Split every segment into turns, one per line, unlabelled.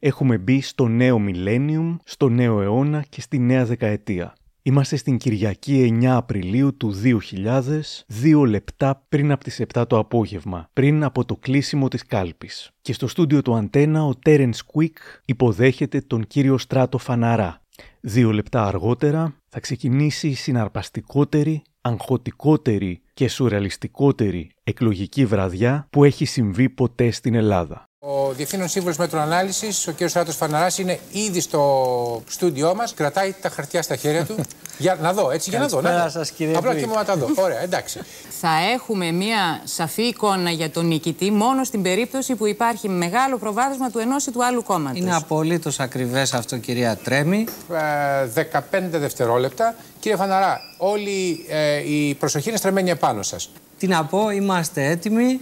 Έχουμε μπει στο νέο millennium, στο νέο αιώνα και στη νέα δεκαετία. Είμαστε στην Κυριακή 9 Απριλίου του 2000, δύο λεπτά πριν από τις 7 το απόγευμα, πριν από το κλείσιμο της κάλπης. Και στο στούντιο του Αντένα ο Τέρενς Κουίκ υποδέχεται τον κύριο Στράτο Φαναρά. Δύο λεπτά αργότερα θα ξεκινήσει η συναρπαστικότερη, αγχωτικότερη και σουρεαλιστικότερη εκλογική βραδιά που έχει συμβεί ποτέ στην Ελλάδα.
Ο Διευθύνων Σύμβουλος Metron Analysis, ο κ. Στράτος Φαναράς, είναι ήδη στο στούντιό μας. Κρατάει τα χαρτιά στα χέρια του. για να δω, έτσι, για να δω.
Να σας, κύριε
Απλά
Βουλή.
και μόνο να τα δω. Ωραία, εντάξει.
Θα έχουμε μια σαφή εικόνα για τον νικητή μόνο στην περίπτωση που υπάρχει μεγάλο προβάδισμα του ενός ή του άλλου κόμματος.
Είναι απολύτως ακριβές αυτό, κυρία Τρέμι.
Ε, 15 δευτερόλεπτα. Κύριε Φαναρά, όλη ε, η προσοχή είναι στραμμένη επάνω σας.
Τι να πω, είμαστε έτοιμοι.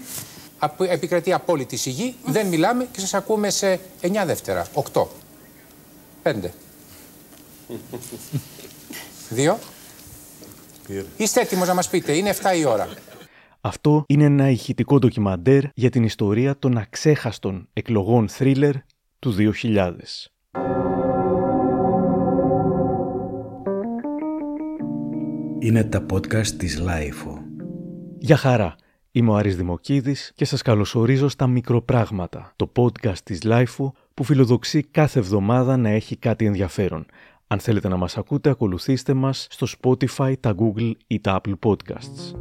Επικρατεί απόλυτη σιγή. Δεν μιλάμε και σας ακούμε σε 9 δεύτερα. 8. 5. 2. Είστε έτοιμος να μας πείτε, είναι 7 η ώρα.
Αυτό είναι ένα ηχητικό ντοκιμαντέρ για την ιστορία των αξέχαστων εκλογών θρίλερ του 2000.
Είναι τα podcast της LiFO.
Γεια χαρά! Είμαι ο Άρης Δημοκίδης και σας καλωσορίζω στα Μικροπράγματα, το podcast της LiFO που φιλοδοξεί κάθε εβδομάδα να έχει κάτι ενδιαφέρον. Αν θέλετε να μας ακούτε, ακολουθήστε μας στο Spotify, τα Google ή τα Apple Podcasts.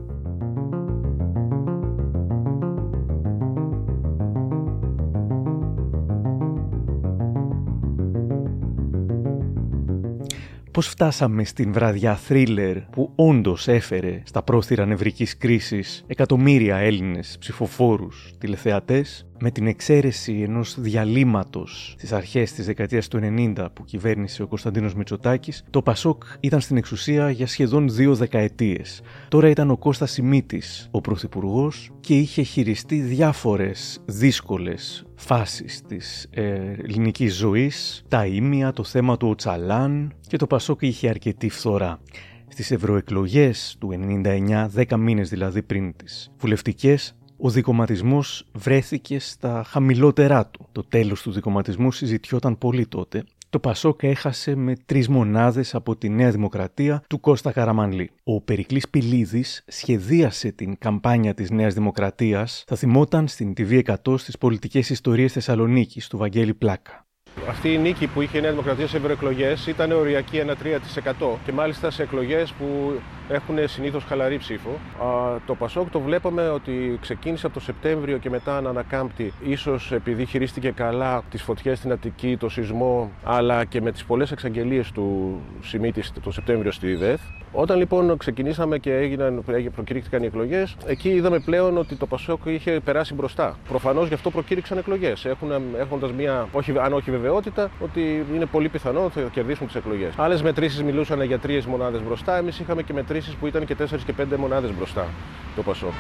Πώς φτάσαμε στην βραδιά θρίλερ που όντως έφερε στα πρόθυρα νευρικής κρίσης εκατομμύρια Έλληνες ψηφοφόρους τηλεθεατές με την εξαίρεση ενός διαλύματος στις αρχές της δεκαετίας του 90 που κυβέρνησε ο Κωνσταντίνος Μητσοτάκης, το Πασόκ ήταν στην εξουσία για σχεδόν δύο δεκαετίες. Τώρα ήταν ο Κώστας Σιμίτης ο Πρωθυπουργός και είχε χειριστεί διάφορες δύσκολες φάσεις της ε, ελληνικής ζωής, τα ίμια, το θέμα του Οτσαλάν και το Πασόκ είχε αρκετή φθορά. Στις ευρωεκλογές του 99, 10 μήνες δηλαδή πριν τις βουλευτικές, ο δικοματισμός βρέθηκε στα χαμηλότερά του. Το τέλος του δικοματισμού συζητιόταν πολύ τότε. Το Πασόκ έχασε με τρεις μονάδες από τη Νέα Δημοκρατία του Κώστα Καραμανλή. Ο Περικλής Πηλίδης σχεδίασε την καμπάνια της Νέας Δημοκρατίας, θα θυμόταν στην TV100 στις πολιτικές ιστορίες Θεσσαλονίκης του Βαγγέλη Πλάκα.
Αυτή η νίκη που είχε η Νέα Δημοκρατία σε ευρωεκλογές ήταν οριακή ένα 3% και μάλιστα σε εκλογές που έχουν συνήθως χαλαρή ψήφο. Α, το Πασόκ το βλέπαμε ότι ξεκίνησε από το Σεπτέμβριο και μετά να ανακάμπτει, ίσως επειδή χειρίστηκε καλά τις φωτιές στην Αττική, το σεισμό, αλλά και με τις πολλές εξαγγελίες του Σιμίτη το Σεπτέμβριο στη ΔΕΘ. Όταν λοιπόν ξεκινήσαμε και έγιναν, προκηρύχθηκαν οι εκλογές, εκεί είδαμε πλέον ότι το Πασόκ είχε περάσει μπροστά. Προφανώς γι' αυτό προκήρυξαν εκλογές, έχοντας μια, όχι, αν όχι βεβαιότητα, ότι είναι πολύ πιθανό ότι θα κερδίσουν τις εκλογές. Άλλες μετρήσεις μιλούσαν για τρεις μονάδες μπροστά, εμείς είχαμε και μετρήσεις που ήταν και 4 και 5 μονάδες μπροστά το Πασόκ.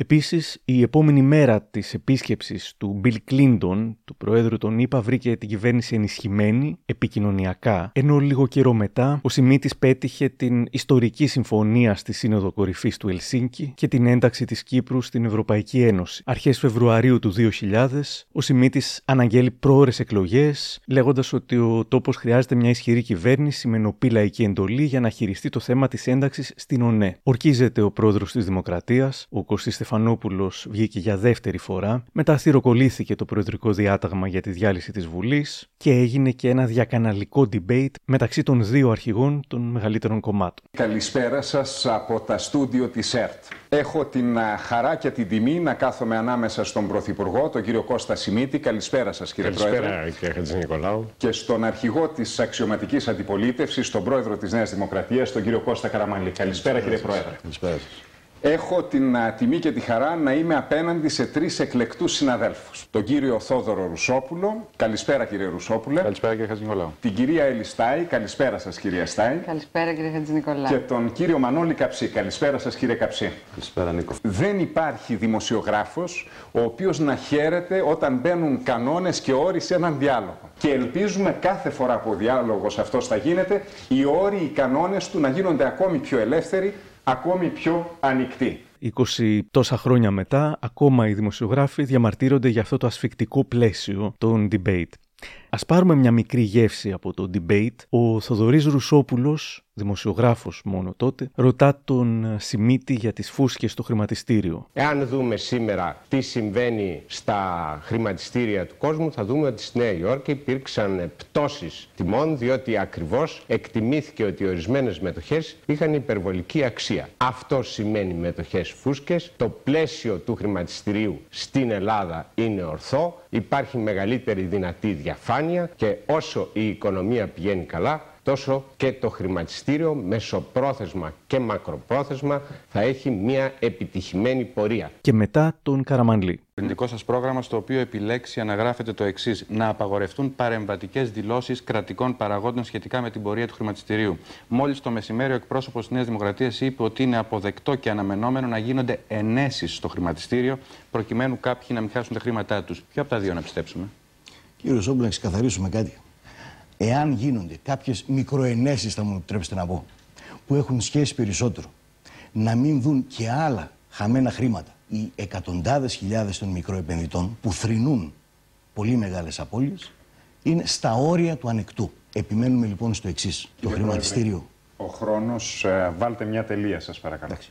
Επίσης, η επόμενη μέρα της επίσκεψης του Bill Clinton, του Προέδρου των ΗΠΑ, βρήκε την κυβέρνηση ενισχυμένη επικοινωνιακά, ενώ λίγο καιρό μετά ο Σιμίτης πέτυχε την ιστορική συμφωνία στη Σύνοδο Κορυφής του Ελσίνκη και την ένταξη της Κύπρου στην Ευρωπαϊκή Ένωση. Αρχές Φεβρουαρίου του 2000, ο Σιμίτης αναγγέλει πρόορες εκλογές, λέγοντας ότι ο τόπος χρειάζεται μια ισχυρή κυβέρνηση με νοπή λαϊκή εντολή για να χειριστεί το θέμα της ένταξης στην ΟΝΕ. Ορκίζεται ο πρόεδρος της Δημοκρατίας, ο Κωστής Στεφανόπουλο βγήκε για δεύτερη φορά. Μετά θυροκολλήθηκε το προεδρικό διάταγμα για τη διάλυση της Βουλής και έγινε και ένα διακαναλικό debate μεταξύ των δύο αρχηγών των μεγαλύτερων κομμάτων.
Καλησπέρα σας από τα στούντιο της ΕΡΤ. Έχω την α, χαρά και την τιμή να κάθομαι ανάμεσα στον Πρωθυπουργό, τον κύριο Κώστα Σιμίτη. Καλησπέρα σας, κύριε Πρόεδρε.
Καλησπέρα, κύριε Χατζηνικολάου.
Και στον αρχηγό της αξιωματικής αντιπολίτευσης, τον πρόεδρο της Νέας Δημοκρατίας, τον κύριο Κώστα Καραμανλή. Καλησπέρα, κύριε Πρόεδρε.
Καλησπέρα σας.
Έχω την α, τιμή και τη χαρά να είμαι απέναντι σε τρεις εκλεκτούς συναδέλφους. Τον κύριο Θόδωρο Ρουσόπουλο. Καλησπέρα κύριε Ρουσόπουλε.
Καλησπέρα, κύριε Χατζηνικολάου.
Την κυρία Έλλη Στάι. Καλησπέρα σας κυρία Στάι.
Καλησπέρα κύριε Χατζηνικολάου.
Και τον κύριο Μανώλη Καψί. Καλησπέρα σας κύριε Καψί.
Καλησπέρα, Νίκο.
Δεν υπάρχει δημοσιογράφος ο οποίος να χαίρεται όταν μπαίνουν κανόνες και όροι σε έναν διάλογο. Και ελπίζουμε κάθε φορά που ο διάλογος αυτός θα γίνεται, οι όροι, οι κανόνες του να γίνονται ακόμη πιο ελεύθεροι, ακόμη πιο ανοιχτοί.
20 τόσα χρόνια μετά, ακόμα οι δημοσιογράφοι διαμαρτύρονται για αυτό το ασφικτικό πλαίσιο των debate. Ας πάρουμε μια μικρή γεύση από το debate. Ο Θοδωρής Ρουσόπουλος, δημοσιογράφος μόνο τότε, ρωτά τον Σιμίτη για τις φούσκες στο χρηματιστήριο.
Εάν δούμε σήμερα τι συμβαίνει στα χρηματιστήρια του κόσμου, θα δούμε ότι στη Νέα Υόρκη υπήρξαν πτώσεις τιμών, διότι ακριβώς εκτιμήθηκε ότι ορισμένες μετοχές είχαν υπερβολική αξία. Αυτό σημαίνει μετοχές φούσκες. Το πλαίσιο του χρηματιστηρίου στην Ελλάδα είναι ορθό. Υπάρχει μεγαλύτερη δυνατή διαφάνεια και όσο η οικονομία πηγαίνει καλά, τόσο και το χρηματιστήριο μεσοπρόθεσμα και μακροπρόθεσμα θα έχει μια επιτυχημένη πορεία.
Και μετά τον Καραμανλή.
Το ελληνικό σας πρόγραμμα, στο οποίο επιλέξει, αναγράφεται το εξής: Να απαγορευτούν παρεμβατικές δηλώσεις κρατικών παραγόντων σχετικά με την πορεία του χρηματιστηρίου. Μόλις το μεσημέρι, ο εκπρόσωπος της Νέας Δημοκρατίας είπε ότι είναι αποδεκτό και αναμενόμενο να γίνονται ενέσεις στο χρηματιστήριο, προκειμένου κάποιοι να μην χάσουν τα χρήματά τους. Ποιο από τα δύο να πιστέψουμε.
Κύριε Σόμπλα, να ξεκαθαρίσουμε κάτι εάν γίνονται κάποιες μικροενέσεις, θα μου επιτρέψετε να πω, που έχουν σχέση περισσότερο, να μην δουν και άλλα χαμένα χρήματα, οι εκατοντάδες χιλιάδες των μικροεπενδυτών που θρυνούν πολύ μεγάλες απώλειες, είναι στα όρια του ανεκτού. Επιμένουμε λοιπόν στο εξής. Το χρηματιστήριο.
Ο χρόνος, ε, βάλτε μια τελεία σας παρακαλώ. Εντάξει.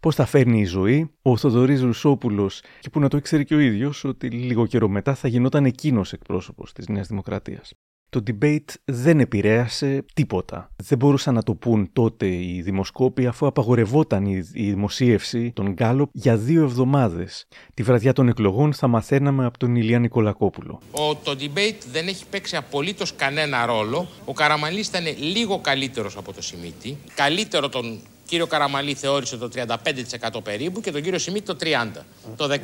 Πώς θα φέρνει η ζωή, ο Θοδωρής Ρουσόπουλος, και που να το ήξερε και ο ίδιος, ότι λίγο καιρό μετά θα γινόταν εκείνος εκπρόσωπος της Νέας Δημοκρατίας; Το debate δεν επηρέασε τίποτα. Δεν μπορούσαν να το πούν τότε οι δημοσκόποι αφού απαγορευόταν η, δημοσίευση των Γκάλοπ για δύο εβδομάδες. Τη βραδιά των εκλογών θα μαθαίναμε από τον Ηλία Νικολακόπουλο.
Ο, το debate δεν έχει παίξει απολύτως κανένα ρόλο. Ο Καραμαλής ήταν λίγο καλύτερος από το Σιμίτη. Καλύτερο τον κύριο Καραμαλή θεώρησε το 35% περίπου και τον κύριο Σιμίτη το 30%. Το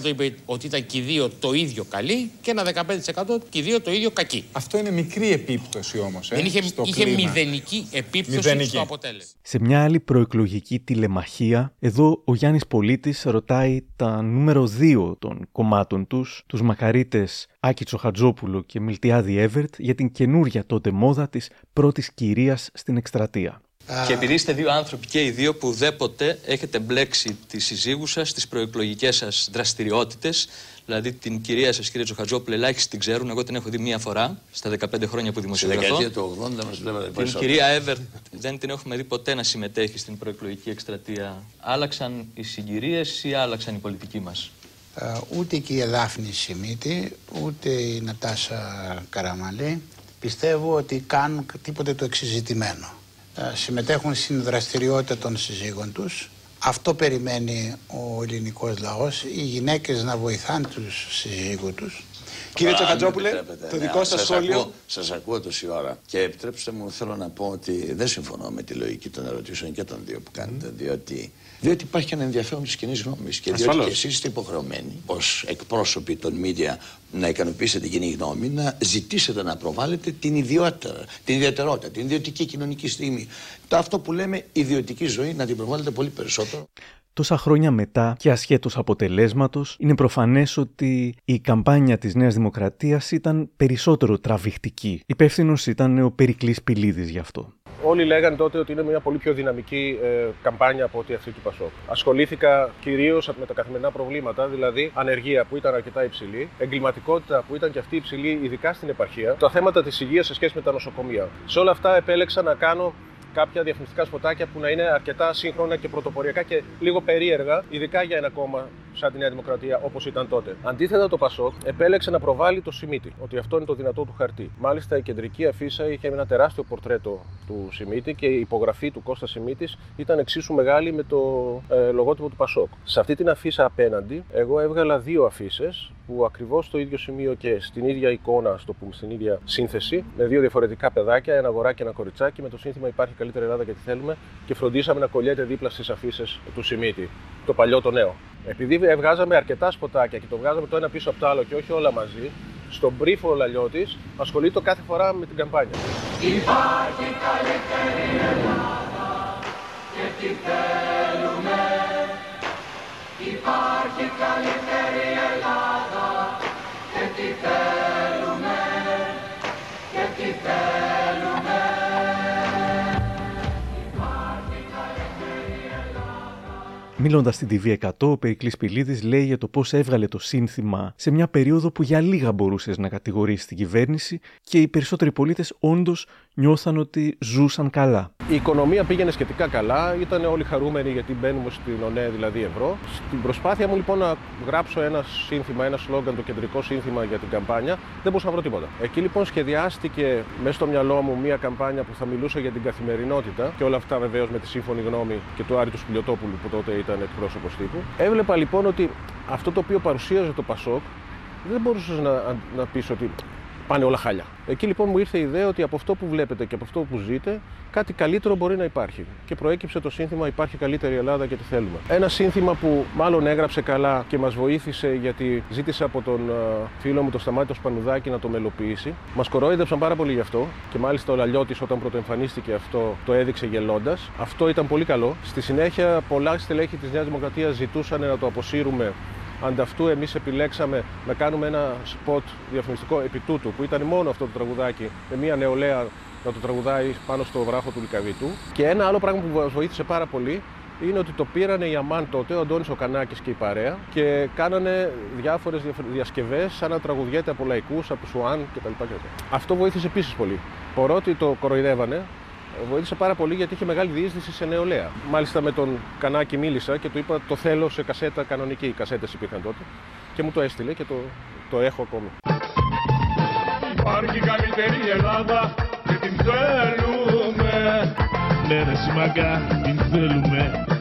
15% είπε ότι ήταν και οι δύο το ίδιο καλοί και ένα 15% και οι δύο το ίδιο κακοί.
Αυτό είναι μικρή επίπτωση όμως. Ε,
είχε, είχε μηδενική επίπτωση μηδενική. στο αποτέλεσμα.
Σε μια άλλη προεκλογική τηλεμαχία, εδώ ο Γιάννης Πολίτης ρωτάει τα νούμερο 2 των κομμάτων τους, τους μακαρίτες Άκη Τσοχατζόπουλο και Μιλτιάδη Εύερτ, για την καινούρια τότε μόδα της πρώτης κυρίας στην εκστρατεία.
Και επειδή είστε δύο άνθρωποι και οι δύο που ουδέποτε έχετε μπλέξει τη συζύγου σας, τις προεκλογικές σας δραστηριότητες, δηλαδή την κυρία σας, κύριε Τζοχατζόπουλε, ελάχιστοι την ξέρουν. Εγώ την έχω δει μία φορά στα 15 χρόνια που δημοσιογραφώ.
Στη δεκαετία του 80 μας βλέπετε
Την κυρία Εύερ δεν την έχουμε δει ποτέ να συμμετέχει στην προεκλογική εκστρατεία. Άλλαξαν οι συγκυρίες ή άλλαξαν οι πολιτικοί μας;
Uh, ούτε και η Εδάφνη Σιμίτη, ούτε η Νατάσα Καραμαλή πιστεύω ότι κάνουν τίποτε το εξειζητημένο. Ε, συμμετέχουν στην δραστηριότητα των συζύγων τους. Αυτό περιμένει ο ελληνικός λαός, οι γυναίκες να βοηθάνε τους συζύγους τους.
Κύριε Τσακατζόπουλε, το ναι, δικό σας σχόλιο. Ακούω, σας ακούω τόση ώρα και επιτρέψτε μου θέλω να πω ότι δεν συμφωνώ με τη λογική των ερωτήσεων και των δύο που κάνετε, διότι διότι υπάρχει ένα ενδιαφέρον της κοινής γνώμης και διότι και εσείς είστε υποχρεωμένοι ως εκπρόσωποι των media να ικανοποιήσετε την κοινή γνώμη, να ζητήσετε να προβάλλετε την ιδιότητα, την ιδιαιτερότητα, την ιδιωτική κοινωνική στιγμή. Το αυτό που λέμε ιδιωτική ζωή να την προβάλλετε πολύ περισσότερο.
Τόσα χρόνια μετά και ασχέτως αποτελέσματος, είναι προφανές ότι η καμπάνια της Νέας Δημοκρατίας ήταν περισσότερο τραβηχτική. Υπεύθυνος ήταν ο Περικλής Πηλίδης γι' αυτό.
Όλοι λέγανε τότε ότι είναι μια πολύ πιο δυναμική ε, καμπάνια από ότι αυτή του Πασόκ. Ασχολήθηκα κυρίως με τα καθημερινά προβλήματα, δηλαδή ανεργία που ήταν αρκετά υψηλή, εγκληματικότητα που ήταν και αυτή υψηλή, ειδικά στην επαρχία, τα θέματα της υγείας σε σχέση με τα νοσοκομεία. Σε όλα αυτά επέλεξα να κάνω κάποια διαφημιστικά σποτάκια που να είναι αρκετά σύγχρονα και πρωτοποριακά και λίγο περίεργα, ειδικά για ένα κόμμα σαν τη Νέα Δημοκρατία όπως ήταν τότε. Αντίθετα, το Πασόκ επέλεξε να προβάλλει το Σιμίτη, ότι αυτό είναι το δυνατό του χαρτί. Μάλιστα, η κεντρική αφίσα είχε ένα τεράστιο πορτρέτο του Σιμίτη και η υπογραφή του Κώστα Σιμίτης ήταν εξίσου μεγάλη με το ε, λογότυπο του Πασόκ. Σε αυτή την αφίσα απέναντι, εγώ έβγαλα δύο αφήσει που ακριβώς στο ίδιο σημείο και στην ίδια εικόνα, στο πούμε, στην ίδια σύνθεση, με δύο διαφορετικά παιδάκια, ένα αγοράκι και ένα κοριτσάκι, με το σύνθημα Υπάρχει καλύτερη Ελλάδα γιατί θέλουμε και φροντίσαμε να κολλιέται δίπλα στις αφήσει του Σιμίτη. Το παλιό, το νέο. Επειδή βγάζαμε αρκετά σποτάκια και το βγάζαμε το ένα πίσω από το άλλο και όχι όλα μαζί, στον brief ο Λαλιώτης ασχολείται κάθε φορά με την καμπάνια. Υπάρχει καλύτερη Ελλάδα και τι θέλουμε. Υπάρχει καλύτερη Ελλάδα και τι θέλουμε.
Μιλώντας στην TV100, ο Περικλής Πηλίδης λέει για το πώς έβγαλε το σύνθημα σε μια περίοδο που για λίγα μπορούσες να κατηγορήσεις την κυβέρνηση και οι περισσότεροι πολίτες όντως νιώθαν ότι ζούσαν καλά.
Η οικονομία πήγαινε σχετικά καλά, ήταν όλοι χαρούμενοι γιατί μπαίνουμε στην ΟΝΕ, δηλαδή ευρώ. Στην προσπάθεια μου λοιπόν να γράψω ένα σύνθημα, ένα σλόγγαν, το κεντρικό σύνθημα για την καμπάνια, δεν μπορούσα να βρω τίποτα. Εκεί λοιπόν σχεδιάστηκε μέσα στο μυαλό μου μια καμπάνια που θα μιλούσε για την καθημερινότητα και όλα αυτά βεβαίως με τη σύμφωνη γνώμη και του Άρη του Σπιλιοτόπουλου που τότε ήταν εκπρόσωπος τύπου. Έβλεπα λοιπόν ότι αυτό το οποίο παρουσίαζε το Πασόκ δεν μπορούσες να, να πεις ότι πάνε όλα χάλια. Εκεί λοιπόν μου ήρθε η ιδέα ότι από αυτό που βλέπετε και από αυτό που ζείτε, κάτι καλύτερο μπορεί να υπάρχει. Και προέκυψε το σύνθημα Υπάρχει καλύτερη Ελλάδα και τι θέλουμε. Ένα σύνθημα που μάλλον έγραψε καλά και μας βοήθησε γιατί ζήτησε από τον φίλο μου τον Σταμάτης Σπανουδάκη να το μελοποιήσει. Μας κορόιδεψαν πάρα πολύ γι' αυτό και μάλιστα ο Λαλιώτης όταν πρωτοεμφανίστηκε αυτό το έδειξε γελώντας. Αυτό ήταν πολύ καλό. Στη συνέχεια, πολλά στελέχη της Νέας Δημοκρατίας ζητούσαν να το αποσύρουμε Ανταυτού εμείς επιλέξαμε να κάνουμε ένα σποτ διαφημιστικό επί τούτου, που ήταν μόνο αυτό το τραγουδάκι, με μια νεολαία να το τραγουδάει πάνω στο βράχο του Λικαβίτου. Και ένα άλλο πράγμα που μας βοήθησε πάρα πολύ είναι ότι το πήρανε οι Αμάν τότε, ο Αντώνης ο Κανάκης και η παρέα και κάνανε διάφορες διασκευές σαν να τραγουδιέται από λαϊκούς, από Σουάν κτλ. Αυτό βοήθησε επίσης πολύ. Παρότι το κοροϊδεύανε, βοήθησε πάρα πολύ γιατί είχε μεγάλη διείσδυση σε νεολαία. Μάλιστα με τον Κανάκη μίλησα και του είπα το θέλω σε κασέτα κανονική. Οι κασέτες υπήρχαν τότε και μου το έστειλε και το, το έχω ακόμη.
Υπάρχει καλύτερη Ελλάδα και την θέλουμε. Ναι ρε σημαγκά, την θέλουμε.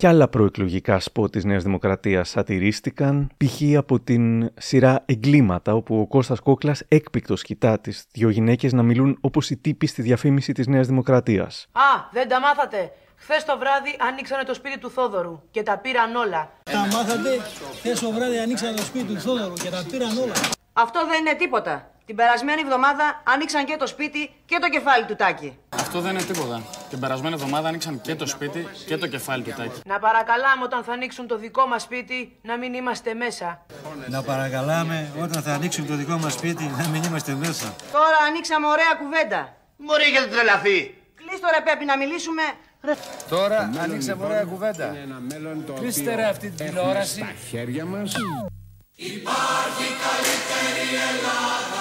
Και άλλα προεκλογικά σποτ της Νέας Δημοκρατίας σατυρίστηκαν, π.χ. από την σειρά «Εγκλήματα», όπου ο Κώστας Κόκλας έκπληκτος κοιτά τις δυο γυναίκες να μιλούν όπως οι τύποι στη διαφήμιση της Νέας Δημοκρατίας.
Α, δεν τα μάθατε. Χθες το βράδυ ανοίξανε το σπίτι του Θόδωρου και τα πήραν όλα.
Τα μάθατε; Χθες το βράδυ ανοίξανε το σπίτι του Θόδωρου και τα πήραν όλα.
Αυτό δεν είναι τίποτα. Την περασμένη εβδομάδα άνοιξαν και το σπίτι και το κεφάλι του Τάκη.
Αυτό δεν είναι τίποτα. Την περασμένη εβδομάδα άνοιξαν και το σπίτι και το κεφάλι του Τάκη.
Να παρακαλάμε όταν θα ανοίξουν το δικό μας σπίτι να μην είμαστε μέσα.
Να παρακαλάμε όταν θα ανοίξουν το δικό μας σπίτι να μην είμαστε μέσα.
Τώρα ανοίξαμε ωραία κουβέντα.
Μωρή έχετε τρελαθεί.
Κλείστο ρε πρέπει να μιλήσουμε.
Τώρα ανοίξαμε ωραία κουβέντα. Κλείστε ρε αυτή την τηλεόραση.
Στα χέρια μας.
Υπάρχει καλύτερη Ελλάδα και τι θέλουμε.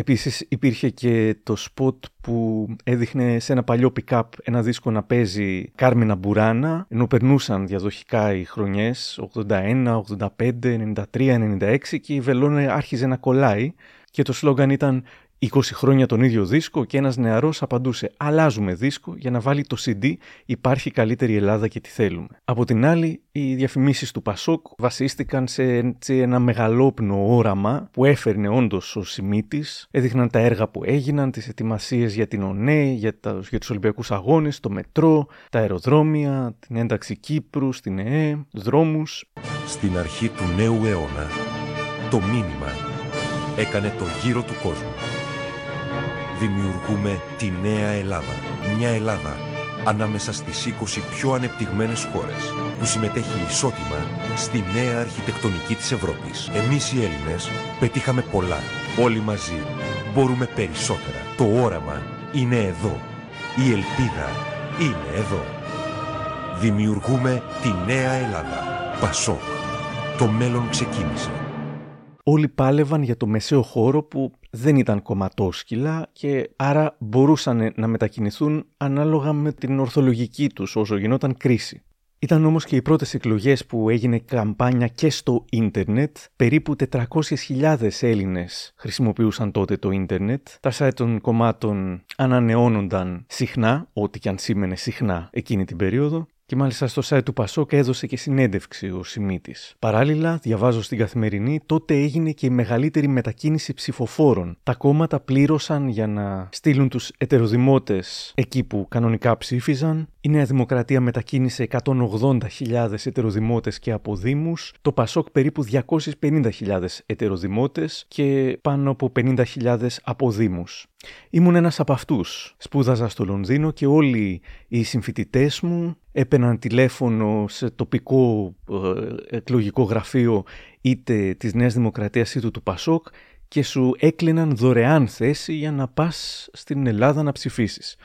Επίσης υπήρχε και το σποτ που έδειχνε σε ένα παλιό pick-up ένα δίσκο να παίζει Κάρμινα Μπουράνα ενώ περνούσαν διαδοχικά οι χρονιές 81, 85, 93, 96 και η βελόνα άρχιζε να κολλάει και το σλόγγαν ήταν 20 χρόνια τον ίδιο δίσκο και ένας νεαρός απαντούσε «Αλλάζουμε δίσκο για να βάλει το CD, υπάρχει καλύτερη Ελλάδα και τι θέλουμε». Από την άλλη, οι διαφημίσεις του Πασόκ βασίστηκαν σε, ένα μεγαλόπνοο όραμα που έφερνε όντως ο Σιμίτης, έδειχναν τα έργα που έγιναν, τις ετοιμασίες για την ΟΝΕ, για, τα, για τους Ολυμπιακούς Αγώνες, το μετρό, τα αεροδρόμια, την ένταξη Κύπρου στην ΕΕ, τους δρόμους.
Στην αρχή του νέου αιώνα, το μήνυμα έκανε το γύρο του κόσμου δημιουργούμε τη νέα Ελλάδα. Μια Ελλάδα ανάμεσα στις 20 πιο ανεπτυγμένες χώρες που συμμετέχει ισότιμα στη νέα αρχιτεκτονική της Ευρώπης. Εμείς οι Έλληνες πετύχαμε πολλά. Όλοι μαζί μπορούμε περισσότερα. Το όραμα είναι εδώ. Η ελπίδα είναι εδώ. Δημιουργούμε τη νέα Ελλάδα. Πασόκ. Το μέλλον ξεκίνησε
όλοι πάλευαν για το μεσαίο χώρο που δεν ήταν κομματόσκυλα και άρα μπορούσαν να μετακινηθούν ανάλογα με την ορθολογική τους όσο γινόταν κρίση. Ήταν όμως και οι πρώτες εκλογές που έγινε καμπάνια και στο ίντερνετ. Περίπου 400.000 Έλληνες χρησιμοποιούσαν τότε το ίντερνετ. Τα site των κομμάτων ανανεώνονταν συχνά, ό,τι και αν σήμαινε συχνά εκείνη την περίοδο. Και μάλιστα στο site του Πασόκ έδωσε και συνέντευξη ο Σιμίτης. Παράλληλα, διαβάζω στην καθημερινή, τότε έγινε και η μεγαλύτερη μετακίνηση ψηφοφόρων. Τα κόμματα πλήρωσαν για να στείλουν τους ετεροδημότες εκεί που κανονικά ψήφιζαν. Η Νέα Δημοκρατία μετακίνησε 180.000 ετεροδημότες και αποδήμους, το Πασόκ περίπου 250.000 ετεροδημότες και πάνω από 50.000 αποδήμους. Ήμουν ένας από αυτούς. Σπούδαζα στο Λονδίνο και όλοι οι συμφοιτητές μου έπαιρναν τηλέφωνο σε τοπικό ε, εκλογικό γραφείο είτε της Νέας Δημοκρατίας είτε του Πασόκ και σου έκλειναν δωρεάν θέση για να πας στην Ελλάδα να ψηφίσεις.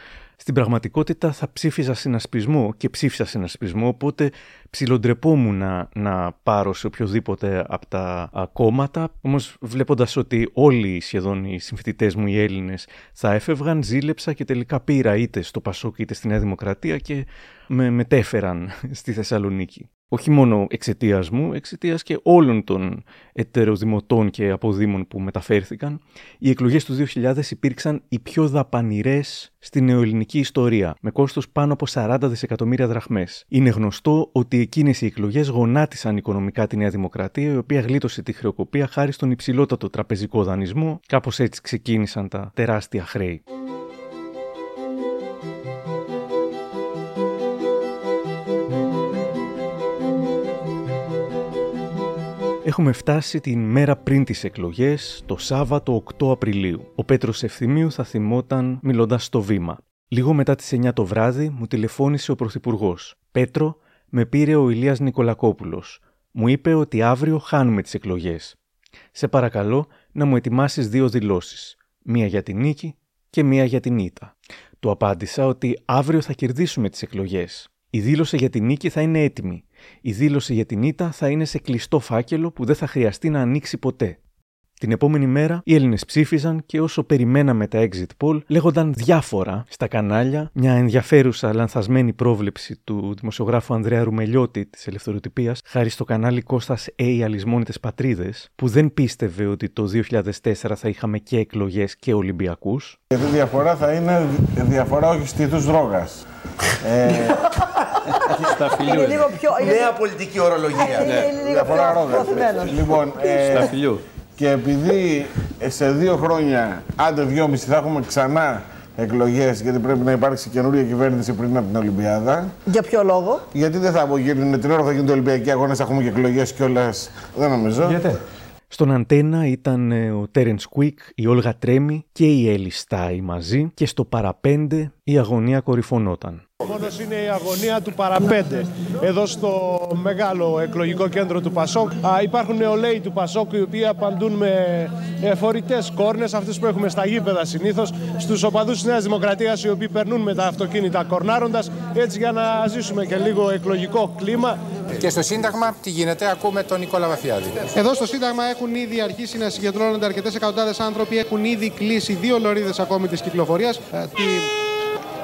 Στην πραγματικότητα θα ψήφιζα συνασπισμό και ψήφισα συνασπισμό, οπότε ψιλοντρεπόμουν να, να πάρω σε οποιοδήποτε από τα κόμματα. Όμως, βλέποντας ότι όλοι σχεδόν οι συμφοιτητές μου, οι Έλληνες, θα έφευγαν, ζήλεψα και τελικά πήρα είτε στο Πασόκ είτε στη Νέα Δημοκρατία και με μετέφεραν στη Θεσσαλονίκη όχι μόνο εξαιτίας μου, εξαιτίας και όλων των ετεροδημοτών και αποδήμων που μεταφέρθηκαν, οι εκλογές του 2000 υπήρξαν οι πιο δαπανηρές στην νεοελληνική ιστορία, με κόστος πάνω από 40 δισεκατομμύρια δραχμές. Είναι γνωστό ότι εκείνες οι εκλογές γονάτισαν οικονομικά τη Νέα Δημοκρατία, η οποία γλίτωσε τη χρεοκοπία χάρη στον υψηλότατο τραπεζικό δανεισμό. Κάπως έτσι ξεκίνησαν τα τεράστια χρέη. Έχουμε φτάσει την μέρα πριν τις εκλογές, το Σάββατο 8 Απριλίου. Ο Πέτρος Ευθυμίου θα θυμόταν μιλώντας στο βήμα. Λίγο μετά τις 9 το βράδυ μου τηλεφώνησε ο Πρωθυπουργός. Πέτρο, με πήρε ο Ηλίας Νικολακόπουλος. Μου είπε ότι αύριο χάνουμε τις εκλογές. Σε παρακαλώ να μου ετοιμάσεις δύο δηλώσεις. Μία για την νίκη και μία για την ήττα. Του απάντησα ότι αύριο θα κερδίσουμε τις εκλογές. Η δήλωση για την νίκη θα είναι έτοιμη η δήλωση για την ήττα θα είναι σε κλειστό φάκελο που δεν θα χρειαστεί να ανοίξει ποτέ. Την επόμενη μέρα οι Έλληνες ψήφιζαν και όσο περιμέναμε τα exit poll, λέγονταν διάφορα στα κανάλια μια ενδιαφέρουσα λανθασμένη πρόβλεψη του δημοσιογράφου Ανδρέα Ρουμελιώτη της Ελευθεροτυπίας, χάρη στο κανάλι Κώστας A. Αλυσμόνητες Πατρίδες, που δεν πίστευε ότι το 2004 θα είχαμε και εκλογές και Ολυμπιακούς.
Η διαφορά θα είναι διαφορά όχι στήθου δρόγας. ε,
στα φιλιού. Είναι λίγο πιο... Νέα πολιτική ορολογία.
Ναι. Διαφορά ρόγα. Λοιπόν, ε, στα φιλιού. Και επειδή σε δύο χρόνια, άντε δυόμιση, θα έχουμε ξανά εκλογές, γιατί πρέπει να υπάρξει καινούργια κυβέρνηση πριν από την Ολυμπιάδα.
Για ποιο λόγο;
Γιατί δεν θα γίνουν την ώρα που θα γίνονται Ολυμπιακοί Αγώνες, θα έχουμε και εκλογές κιόλας. Δεν νομίζω.
Γιατί; Στον Αντένα ήταν ε, ο Τέρεν Κουίκ, η Όλγα Τρέμι και η Έλλη Στάι μαζί και στο παραπέντε η αγωνία κορυφωνόταν.
Μόνο είναι η αγωνία του παραπέντε. Εδώ στο μεγάλο εκλογικό κέντρο του Πασόκ υπάρχουν νεολαίοι του Πασόκ οι οποίοι απαντούν με ε, φορητές κόρνες, αυτέ που έχουμε στα γήπεδα συνήθως, στους οπαδούς της Νέας Δημοκρατίας οι οποίοι περνούν με τα αυτοκίνητα κορνάροντας, έτσι για να ζήσουμε και λίγο εκλογικό κλίμα.
Και στο Σύνταγμα, τι γίνεται, ακούμε τον Νικόλα Βαφιάδη.
Εδώ στο Σύνταγμα έχουν ήδη αρχίσει να συγκεντρώνονται αρκετές εκατοντάδες άνθρωποι. Έχουν ήδη κλείσει δύο λωρίδες ακόμη της κυκλοφορίας. Ε,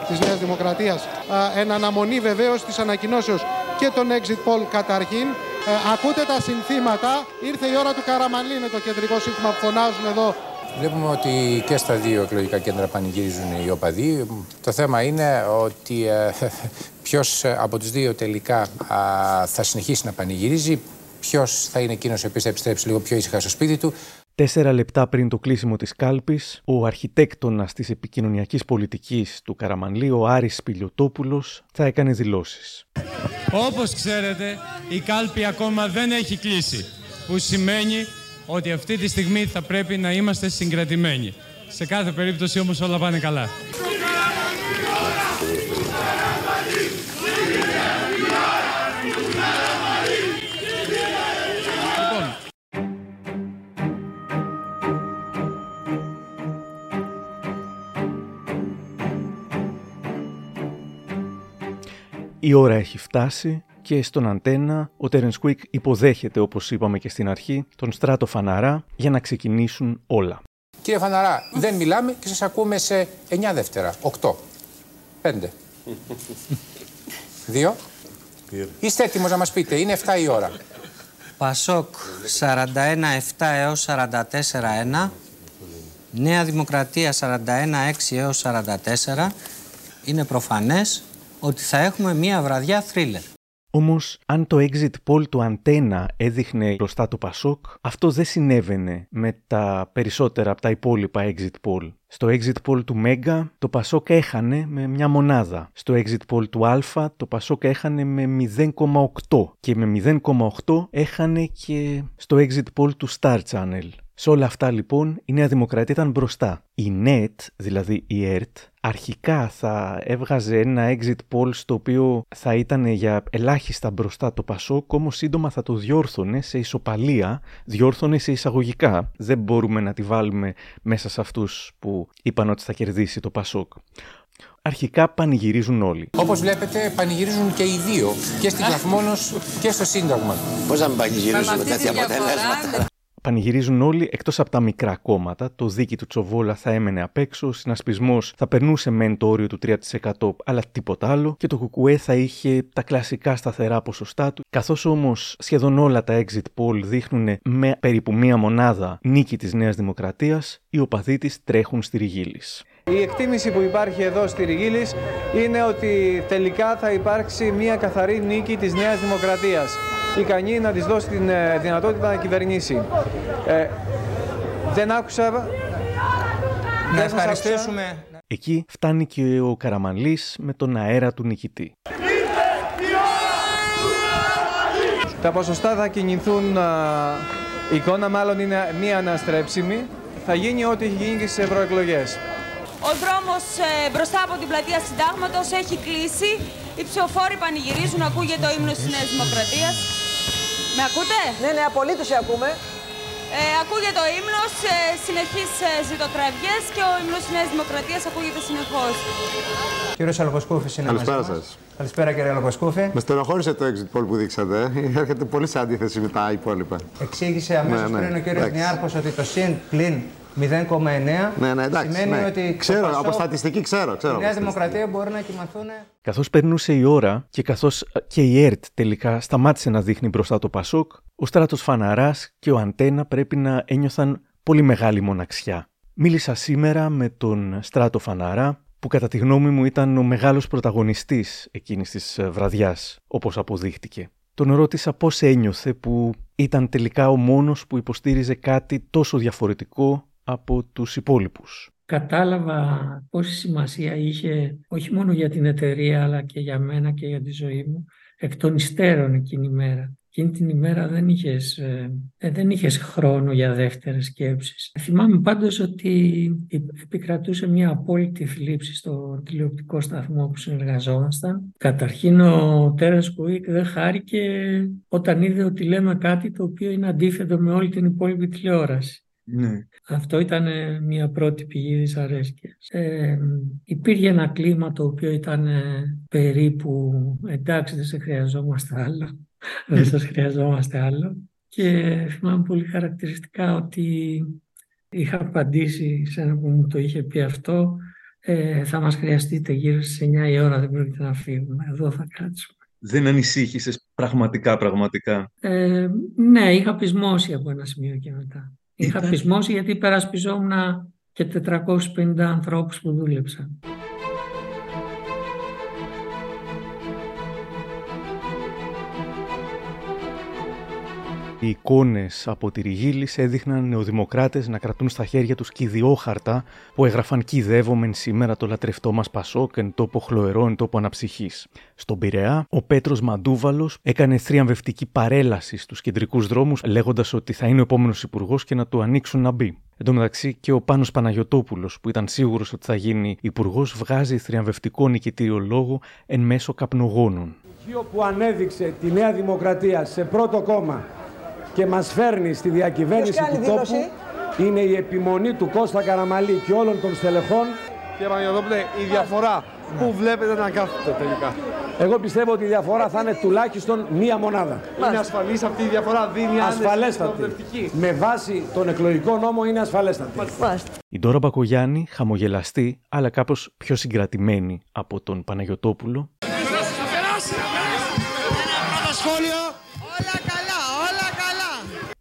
της Νέας Δημοκρατίας. Εν αναμονή βεβαίως της ανακοινώσεως και των exit poll καταρχήν. Ε, ακούτε τα συνθήματα. Ήρθε η ώρα του Καραμαλή, είναι το κεντρικό σύνθημα που φωνάζουν εδώ
Βλέπουμε ότι και στα δύο εκλογικά κέντρα πανηγυρίζουν οι οπαδοί. Το θέμα είναι ότι ε, ποιος από τους δύο τελικά θα συνεχίσει να πανηγυρίζει, ποιος θα είναι εκείνος ο οποίος θα επιστρέψει λίγο πιο ήσυχα στο σπίτι του.
Τέσσερα λεπτά πριν το κλείσιμο της κάλπης, ο αρχιτέκτονας της επικοινωνιακής πολιτικής του Καραμανλή, ο Άρης Σπηλιοτόπουλος, θα έκανε δηλώσεις.
Όπως ξέρετε, η κάλπη ακόμα δεν έχει κλείσει, που σημαίνει ότι αυτή τη στιγμή θα πρέπει να είμαστε συγκρατημένοι. Σε κάθε περίπτωση όμως όλα πάνε καλά.
Η ώρα έχει φτάσει και στον αντένα ο Τέρεν Κουίκ υποδέχεται, όπως είπαμε και στην αρχή, τον Στράτο Φαναρά για να ξεκινήσουν όλα.
Κύριε Φαναρά, δεν μιλάμε και σας ακούμε σε 9 δεύτερα, 8, 5, 2. Είστε έτοιμος να μας πείτε, είναι 7 η ώρα.
Πασόκ 41-7 έως 44-1. Νέα Δημοκρατία 41-6 έως 44. Είναι προφανές ότι θα έχουμε μια βραδιά θρίλερ.
Όμως, αν το exit poll του Αντένα έδειχνε μπροστά το Πασόκ, αυτό δεν συνέβαινε με τα περισσότερα από τα υπόλοιπα exit poll. Στο exit poll του Μέγκα το Πασόκ έχανε με μια μονάδα. Στο exit poll του Α το Πασόκ έχανε με 0,8 και με 0,8 έχανε και στο exit poll του Star Channel. Σε όλα αυτά λοιπόν η Νέα Δημοκρατία ήταν μπροστά. Η ΝΕΤ, δηλαδή η ΕΡΤ, αρχικά θα έβγαζε ένα exit poll στο οποίο θα ήταν για ελάχιστα μπροστά το Πασόκ, όμως σύντομα θα το διόρθωνε σε ισοπαλία, διόρθωνε σε εισαγωγικά. Δεν μπορούμε να τη βάλουμε μέσα σε αυτούς που είπαν ότι θα κερδίσει το Πασόκ. Αρχικά πανηγυρίζουν όλοι.
Όπως βλέπετε, πανηγυρίζουν και οι δύο. Και στην Κλαθμόνος και στο Σύνταγμα.
Πώς να μην πανηγυρίζουν τέτοια αποτελέσματα;
Πανηγυρίζουν όλοι εκτός από τα μικρά κόμματα. Το δίκη του Τσοβόλα θα έμενε απ' έξω. Ο συνασπισμός θα περνούσε μεν το όριο του 3%, αλλά τίποτα άλλο. Και το Κουκουέ θα είχε τα κλασικά σταθερά ποσοστά του. Καθώς όμως σχεδόν όλα τα exit poll δείχνουν με περίπου μία μονάδα νίκη της Νέας Δημοκρατίας, οι οπαδοί τη τρέχουν στη Ριγίλης.
Η εκτίμηση που υπάρχει εδώ στη Ριγίλης είναι ότι τελικά θα υπάρξει μια καθαρή νίκη της Νέας Δημοκρατίας ικανή να της δώσει την ε, δυνατότητα να κυβερνήσει. Ε, δεν άκουσα...
Να ευχαριστήσουμε.
Εκεί φτάνει και ο Καραμανλής με τον αέρα του νικητή.
Τα ποσοστά θα κινηθούν, η εικόνα μάλλον είναι μία αναστρέψιμη. Θα γίνει ό,τι έχει γίνει και στις ευρωεκλογές.
Ο δρόμος ε, μπροστά από την πλατεία Συντάγματος έχει κλείσει. Οι ψηφοφόροι πανηγυρίζουν, ακούγεται ο ύμνος της Νέας Δημοκρατίας. Με ακούτε;
Ναι, ναι, απολύτως σε ακούμε.
Ε, ακούγεται ο ύμνος, ε, συνεχείς ε, ζητοκραυγές και ο ύμνος της Νέας Δημοκρατίας ακούγεται συνεχώς.
Κύριος Αλοκοσκούφης είναι
Καλησπέρα
μαζί
σας.
μας. Καλησπέρα κύριε Αλοκοσκούφη.
Με στενοχώρησε το exit poll που δείξατε. Έρχεται πολύ σε αντίθεση με τα υπόλοιπα.
Εξήγησε αμέσως
Ναι, ναι,
πριν ο κύριος
εντάξει.
Νιάρχος ότι το συν πλην 0,9
Ναι, ναι, εντάξει.
σημαίνει
ναι.
ότι το
ξέρω,
Πασόκ,
από στατιστική ξέρω. ξέρω
η
από
Νέα
στατιστική.
Δημοκρατία μπορεί να κοιμαθούν
Καθώς περνούσε η ώρα και καθώς και η ΕΡΤ τελικά σταμάτησε να δείχνει μπροστά το Πασόκ, ο στράτος Φαναράς και ο Αντένα πρέπει να ένιωθαν πολύ μεγάλη μοναξιά. Μίλησα σήμερα με τον στράτο Φαναρά, που κατά τη γνώμη μου ήταν ο μεγάλος πρωταγωνιστής εκείνης της ε, βραδιάς, όπως αποδείχτηκε. Τον ρώτησα πώς ένιωθε που ήταν τελικά ο μόνος που υποστήριζε κάτι τόσο διαφορετικό από τους υπόλοιπους.
κατάλαβα πόση σημασία είχε όχι μόνο για την εταιρεία αλλά και για μένα και για τη ζωή μου εκ των υστέρων εκείνη η μέρα. Εκείνη την ημέρα δεν είχες, ε, ε, δεν είχες χρόνο για δεύτερες σκέψεις. Θυμάμαι πάντως ότι επικρατούσε μια απόλυτη θλίψη στο τηλεοπτικό σταθμό που συνεργαζόμασταν. Καταρχήν ο Τέρας Κουίκ δεν χάρηκε όταν είδε ότι λέμε κάτι το οποίο είναι αντίθετο με όλη την υπόλοιπη τηλεόραση.
Ναι.
Αυτό ήταν ε, μια πρώτη πηγή δυσαρέσκειας. Ε, υπήρχε ένα κλίμα το οποίο ήταν ε, περίπου εντάξει δεν σε χρειαζόμαστε άλλο, δεν σας χρειαζόμαστε άλλο και θυμάμαι πολύ χαρακτηριστικά ότι είχα απαντήσει σε ένα που μου το είχε πει αυτό ε, θα μας χρειαστείτε γύρω στις 9 η ώρα δεν πρόκειται να φύγουμε, εδώ θα κάτσουμε.
Δεν ανησύχησες πραγματικά, πραγματικά;
Ε, ναι, είχα πεισμώσει από ένα σημείο και μετά. Είχα
Ήταν-
πεισμώσει γιατί υπερασπιζόμουν και 450 ανθρώπους που δούλεψαν.
Οι εικόνες από τη Ριγίλη έδειχναν νεοδημοκράτες να κρατούν στα χέρια τους κυδιόχαρτα που έγραφαν Κυδεύομεν σήμερα το λατρευτό μας Πασόκ εν τόπο χλωερό, εν τόπο αναψυχής. Στον Πειραιά, ο Πέτρος Μαντούβαλος έκανε θριαμβευτική παρέλαση στους κεντρικούς δρόμους, λέγοντας ότι θα είναι ο επόμενος υπουργός και να του ανοίξουν να μπει. Εν τω μεταξύ και ο Πάνος Παναγιωτόπουλος που ήταν σίγουρος ότι θα γίνει υπουργός βγάζει θριαμβευτικό νικητήριο λόγο εν μέσω καπνογόνων.
στοιχείο που ανέδειξε τη Νέα Δημοκρατία σε πρώτο κόμμα και μας φέρνει στη διακυβέρνηση
Ποιος κάνει
του
δήλωση;
τόπου είναι η επιμονή του Κώστα Καραμαλή και όλων των στελεχών.
Κύριε Παναγιώτοπουλε, η διαφορά που βλέπετε να κάθεται τελικά.
Εγώ πιστεύω ότι η διαφορά θα είναι τουλάχιστον μία μονάδα.
Είναι ασφαλής αυτή η διαφορά, δίνει άνεση
Ασφαλέστατη.
προοδευτική.
Με βάση τον εκλογικό νόμο είναι ασφαλέστατη.
Η Ντόρα Μπακογιάννη, χαμογελαστή, αλλά κάπως πιο συγκρατημένη από τον Παναγιωτόπουλο,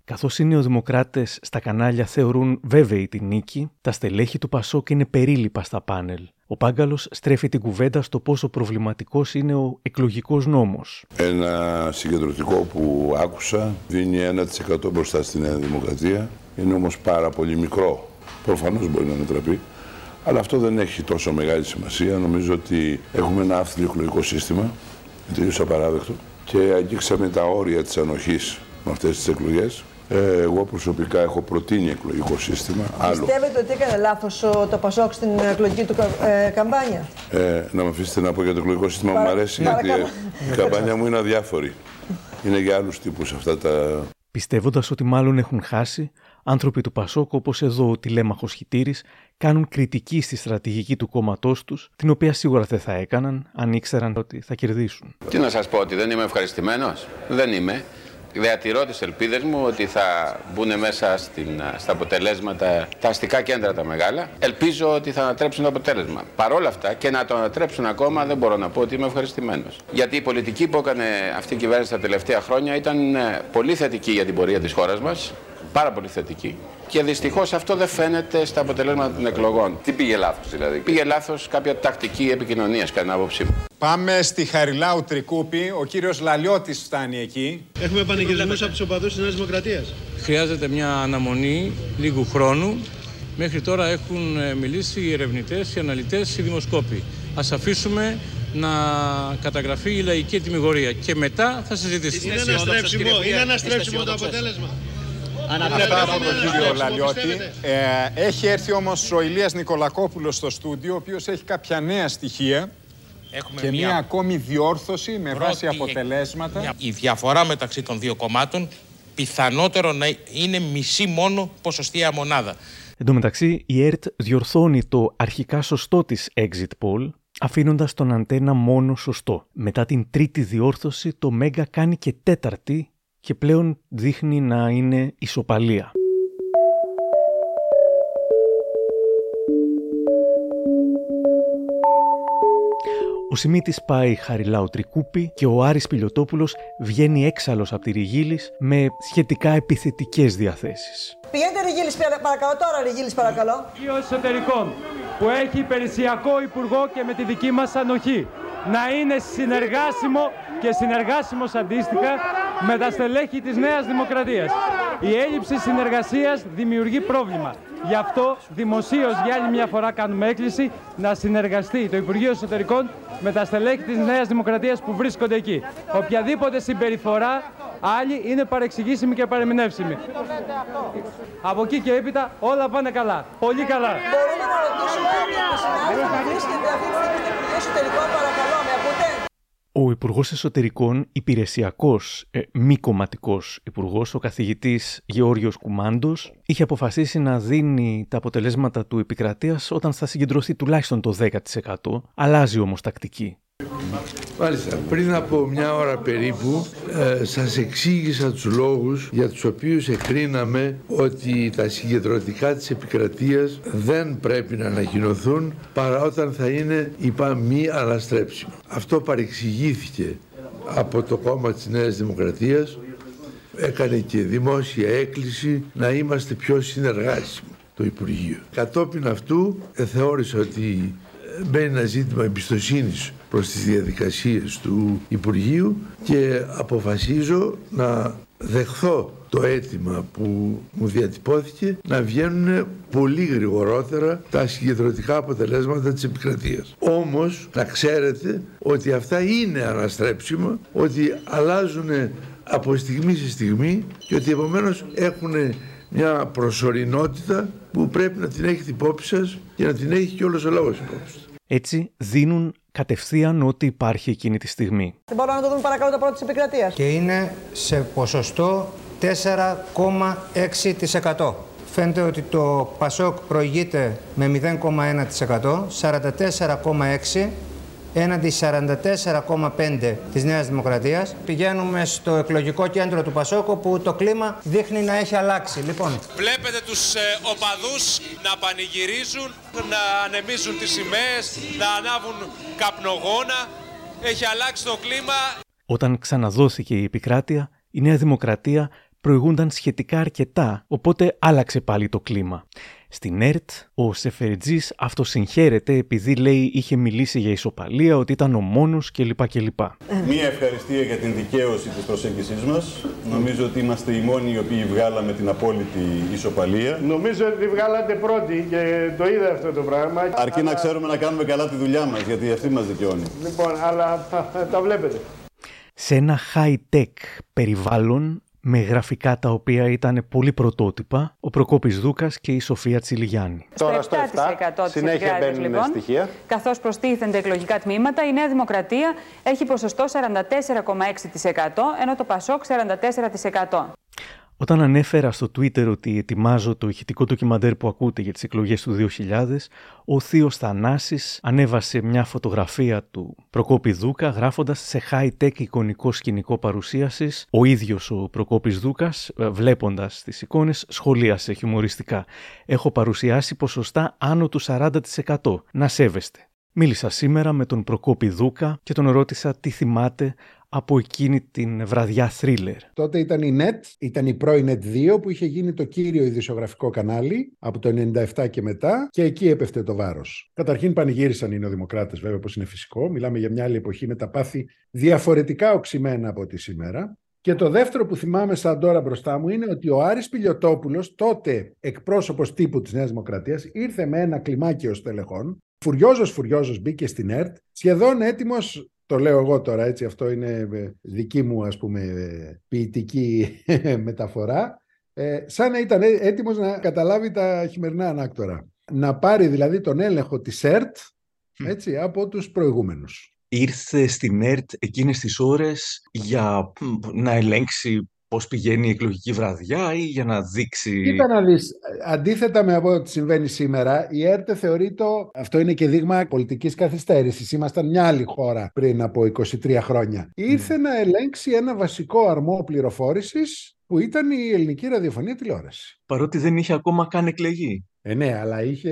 καθώς οι νεοδημοκράτες στα κανάλια θεωρούν βέβαιη τη νίκη, τα στελέχη του Πασόκ είναι περίλοιπα στα πάνελ. Ο Πάγκαλος στρέφει την κουβέντα στο πόσο προβληματικός είναι ο εκλογικός νόμος.
Ένα συγκεντρωτικό που άκουσα δίνει 1% μπροστά στη Νέα Δημοκρατία. Είναι όμως πάρα πολύ μικρό. Προφανώς μπορεί να μετραπεί. Αλλά αυτό δεν έχει τόσο μεγάλη σημασία. Νομίζω ότι έχουμε ένα άθλιο εκλογικό σύστημα. τελείως απαράδεκτο. Και αγγίξαμε τα όρια της ανοχής με αυτές τις εκλογές. Ε, εγώ προσωπικά έχω προτείνει εκλογικό σύστημα.
Άλλο. Πιστεύετε ότι έκανε λάθος το Πασόκ στην εκλογική του ε, καμπάνια;
Ε, να με αφήσετε να πω για το εκλογικό σύστημα που μου αρέσει, γιατί η καμπάνια μου είναι αδιάφορη. Είναι για άλλους τύπους αυτά τα.
Πιστεύοντας ότι μάλλον έχουν χάσει, άνθρωποι του Πασόκ, όπως εδώ ο τηλέμαχος Χιτήρης, κάνουν κριτική στη στρατηγική του κόμματός τους, την οποία σίγουρα δεν θα έκαναν αν ήξεραν ότι θα κερδίσουν.
Τι να σας πω, ότι δεν είμαι ευχαριστημένος. Δεν είμαι διατηρώ τις ελπίδες μου ότι θα μπουν μέσα στην, στα αποτελέσματα τα αστικά κέντρα τα μεγάλα. Ελπίζω ότι θα ανατρέψουν το αποτέλεσμα. Παρ' όλα αυτά και να το ανατρέψουν ακόμα δεν μπορώ να πω ότι είμαι ευχαριστημένος. Γιατί η πολιτική που έκανε αυτή η κυβέρνηση τα τελευταία χρόνια ήταν ε, πολύ θετική για την πορεία της χώρας μας. Πάρα πολύ θετική. Και δυστυχώς αυτό δεν φαίνεται στα αποτελέσματα των εκλογών.
Τι πήγε λάθος, δηλαδή;
Πήγε λάθος κάποια τακτική επικοινωνίας, κατά την άποψή μου.
Πάμε στη Χαριλάου Τρικούπη. Ο κύριος Λαλιώτης φτάνει εκεί.
Έχουμε πανηγυρισμού από τους οπαδούς της Νέας Δημοκρατίας.
Χρειάζεται μια αναμονή λίγου χρόνου. Μέχρι τώρα έχουν ε, μιλήσει οι ερευνητές, οι αναλυτές, οι δημοσκόποι. Α αφήσουμε να καταγραφεί η λαϊκή τιμιγορία και μετά θα συζητήσουμε.
Είναι αναστρέψιμο, είναι αναστρέψιμο το αποτέλεσμα.
Αυτά από τον κύριο Λαλιώτη. Ε, έχει έρθει όμως ο Ηλίας Νικολακόπουλος στο στούντιο, ο οποίος έχει κάποια νέα στοιχεία. Έχουμε και μια... ακόμη διόρθωση με βάση αποτελέσματα.
Η διαφορά μεταξύ των δύο κομμάτων πιθανότερο να είναι μισή μόνο ποσοστία μονάδα.
Εν τω μεταξύ, η ΕΡΤ διορθώνει το αρχικά σωστό της exit poll, αφήνοντας τον αντένα μόνο σωστό. Μετά την τρίτη διόρθωση, το Μέγκα κάνει και τέταρτη και πλέον δείχνει να είναι ισοπαλία. Ο Σιμίτης πάει χαριλάου τρικούπι και ο Άρης Πιλιοτόπουλος βγαίνει έξαλλος από τη Ριγίλης με σχετικά επιθετικές διαθέσεις.
Πηγαίνετε Ριγίλης παρακαλώ, τώρα Ριγίλης παρακαλώ.
Ο εσωτερικών που έχει υπηρεσιακό υπουργό και με τη δική μας ανοχή να είναι συνεργάσιμο και συνεργάσιμος αντίστοιχα με τα στελέχη της Νέας Δημοκρατίας. Η έλλειψη συνεργασίας δημιουργεί πρόβλημα. Γι' αυτό δημοσίως για άλλη μια φορά κάνουμε έκκληση να συνεργαστεί το Υπουργείο Εσωτερικών με τα στελέχη της Νέας Δημοκρατίας που βρίσκονται εκεί. Οποιαδήποτε συμπεριφορά άλλη είναι παρεξηγήσιμη και παρεμηνεύσιμη. Από εκεί και έπειτα όλα πάνε καλά. Πολύ καλά.
Μπορούμε να ρωτήσουμε
Ο Υπουργός Εσωτερικών, υπηρεσιακός, ε, μη κομματικός υπουργός, ο καθηγητής Γεώργιος Κουμάντος, είχε αποφασίσει να δίνει τα αποτελέσματα του επικρατείας όταν θα συγκεντρωθεί τουλάχιστον το 10%. Αλλάζει όμως τακτική.
Μάλιστα, πριν από μια ώρα περίπου ε, σας εξήγησα τους λόγους για τους οποίους εκρίναμε ότι τα συγκεντρωτικά της επικρατείας δεν πρέπει να ανακοινωθούν παρά όταν θα είναι είπα μη αναστρέψιμο. Αυτό παρεξηγήθηκε από το κόμμα της Νέας Δημοκρατίας έκανε και δημόσια έκκληση να είμαστε πιο συνεργάσιμοι το Υπουργείο. Κατόπιν αυτού ε, θεώρησα ότι μπαίνει ένα ζήτημα εμπιστοσύνης προς τις διαδικασίες του Υπουργείου και αποφασίζω να δεχθώ το αίτημα που μου διατυπώθηκε να βγαίνουν πολύ γρηγορότερα τα συγκεντρωτικά αποτελέσματα της επικρατείας. Όμως να ξέρετε ότι αυτά είναι αναστρέψιμα, ότι αλλάζουν από στιγμή σε στιγμή και ότι επομένως έχουν μια προσωρινότητα που πρέπει να την έχετε υπόψη σας και να την έχει και όλος ο λαός υπόψη
Έτσι δίνουν κατευθείαν ό,τι υπάρχει εκείνη τη στιγμή.
Δεν μπορούμε να το δούμε παρακαλώ το πρώτο της επικρατείας.
Και είναι σε ποσοστό 4,6%. Φαίνεται ότι το ΠΑΣΟΚ προηγείται με 0,1%, 44,6% έναντι 44,5 της Νέας Δημοκρατίας. Πηγαίνουμε στο εκλογικό κέντρο του Πασόκο που το κλίμα δείχνει να έχει αλλάξει. Λοιπόν.
Βλέπετε τους ε, οπαδούς να πανηγυρίζουν, να ανεμίζουν τις σημαίες, να ανάβουν καπνογόνα. Έχει αλλάξει το κλίμα.
Όταν ξαναδόθηκε η επικράτεια, η Νέα Δημοκρατία προηγούνταν σχετικά αρκετά, οπότε άλλαξε πάλι το κλίμα. Στην ΕΡΤ, ο Σεφερτζής αυτοσυγχαίρεται επειδή λέει είχε μιλήσει για ισοπαλία, ότι ήταν ο μόνος κλπ. κλπ.
Μία ευχαριστία για την δικαίωση της προσέγγιση μας. Νομίζω ότι είμαστε οι μόνοι οι οποίοι βγάλαμε την απόλυτη ισοπαλία.
Νομίζω ότι βγάλατε πρώτοι και το είδα αυτό το πράγμα.
Αρκεί να ξέρουμε να κάνουμε καλά τη δουλειά μας, γιατί αυτή μας δικαιώνει.
Λοιπόν, αλλά τα βλέπετε.
Σε ένα high-tech περιβάλλον με γραφικά τα οποία ήταν πολύ πρωτότυπα, ο Προκόπης Δούκας και η Σοφία Τσιλιγιάννη.
Τώρα στο 7, συνέχεια μπαίνουν λοιπόν, στοιχεία.
Καθώς προστίθενται εκλογικά τμήματα, η Νέα Δημοκρατία έχει ποσοστό 44,6% ενώ το ΠΑΣΟΚ 44%.
Όταν ανέφερα στο Twitter ότι ετοιμάζω το ηχητικό ντοκιμαντέρ που ακούτε για τις εκλογές του 2000, ο Θείος Θανάσης ανέβασε μια φωτογραφία του Προκόπη Δούκα γράφοντας σε high-tech εικονικό σκηνικό παρουσίασης. Ο ίδιος ο Προκόπης Δούκας, ε, βλέποντας τις εικόνες, σχολίασε χιουμοριστικά. Έχω παρουσιάσει ποσοστά άνω του 40%. Να σέβεστε. Μίλησα σήμερα με τον Προκόπη Δούκα και τον ρώτησα τι θυμάται από εκείνη την βραδιά θρίλερ.
Τότε ήταν η NET, ήταν η πρώην NET 2 που είχε γίνει το κύριο ειδησιογραφικό κανάλι από το 97 και μετά και εκεί έπεφτε το βάρος. Καταρχήν πανηγύρισαν οι νεοδημοκράτες βέβαια όπως είναι φυσικό. Μιλάμε για μια άλλη εποχή με τα πάθη διαφορετικά οξυμένα από τη σήμερα. Και το δεύτερο που θυμάμαι σαν τώρα μπροστά μου είναι ότι ο Άρης Πιλιοτόπουλος, τότε εκπρόσωπος τύπου της Νέας Δημοκρατίας, ήρθε με ένα κλιμάκιο στελεχών, φουριόζος φουριόζος μπήκε στην ΕΡΤ, σχεδόν έτοιμος το λέω εγώ τώρα έτσι, αυτό είναι ε, δική μου ας πούμε ποιητική μεταφορά, ε, σαν να ήταν έτοιμος να καταλάβει τα χειμερινά ανάκτορα. Να πάρει δηλαδή τον έλεγχο της ΕΡΤ έτσι, από τους προηγούμενους.
Ήρθε στην ΕΡΤ εκείνες τις ώρες για να ελέγξει πώς πηγαίνει η εκλογική βραδιά ή για να δείξει...
Κοίτα να δεις, αντίθετα με αυτό τι συμβαίνει σήμερα, η ΕΡΤ θεωρεί το... Αυτό είναι και δείγμα πολιτικής καθυστέρησης. Ήμασταν μια άλλη χώρα πριν από 23 χρόνια. Ήρθε να ελέγξει ένα βασικό αρμό πληροφόρησης που ήταν η ελληνική ραδιοφωνία τηλεόραση.
Παρότι δεν είχε ακόμα καν εκλεγεί.
Ε, ναι, αλλά είχε,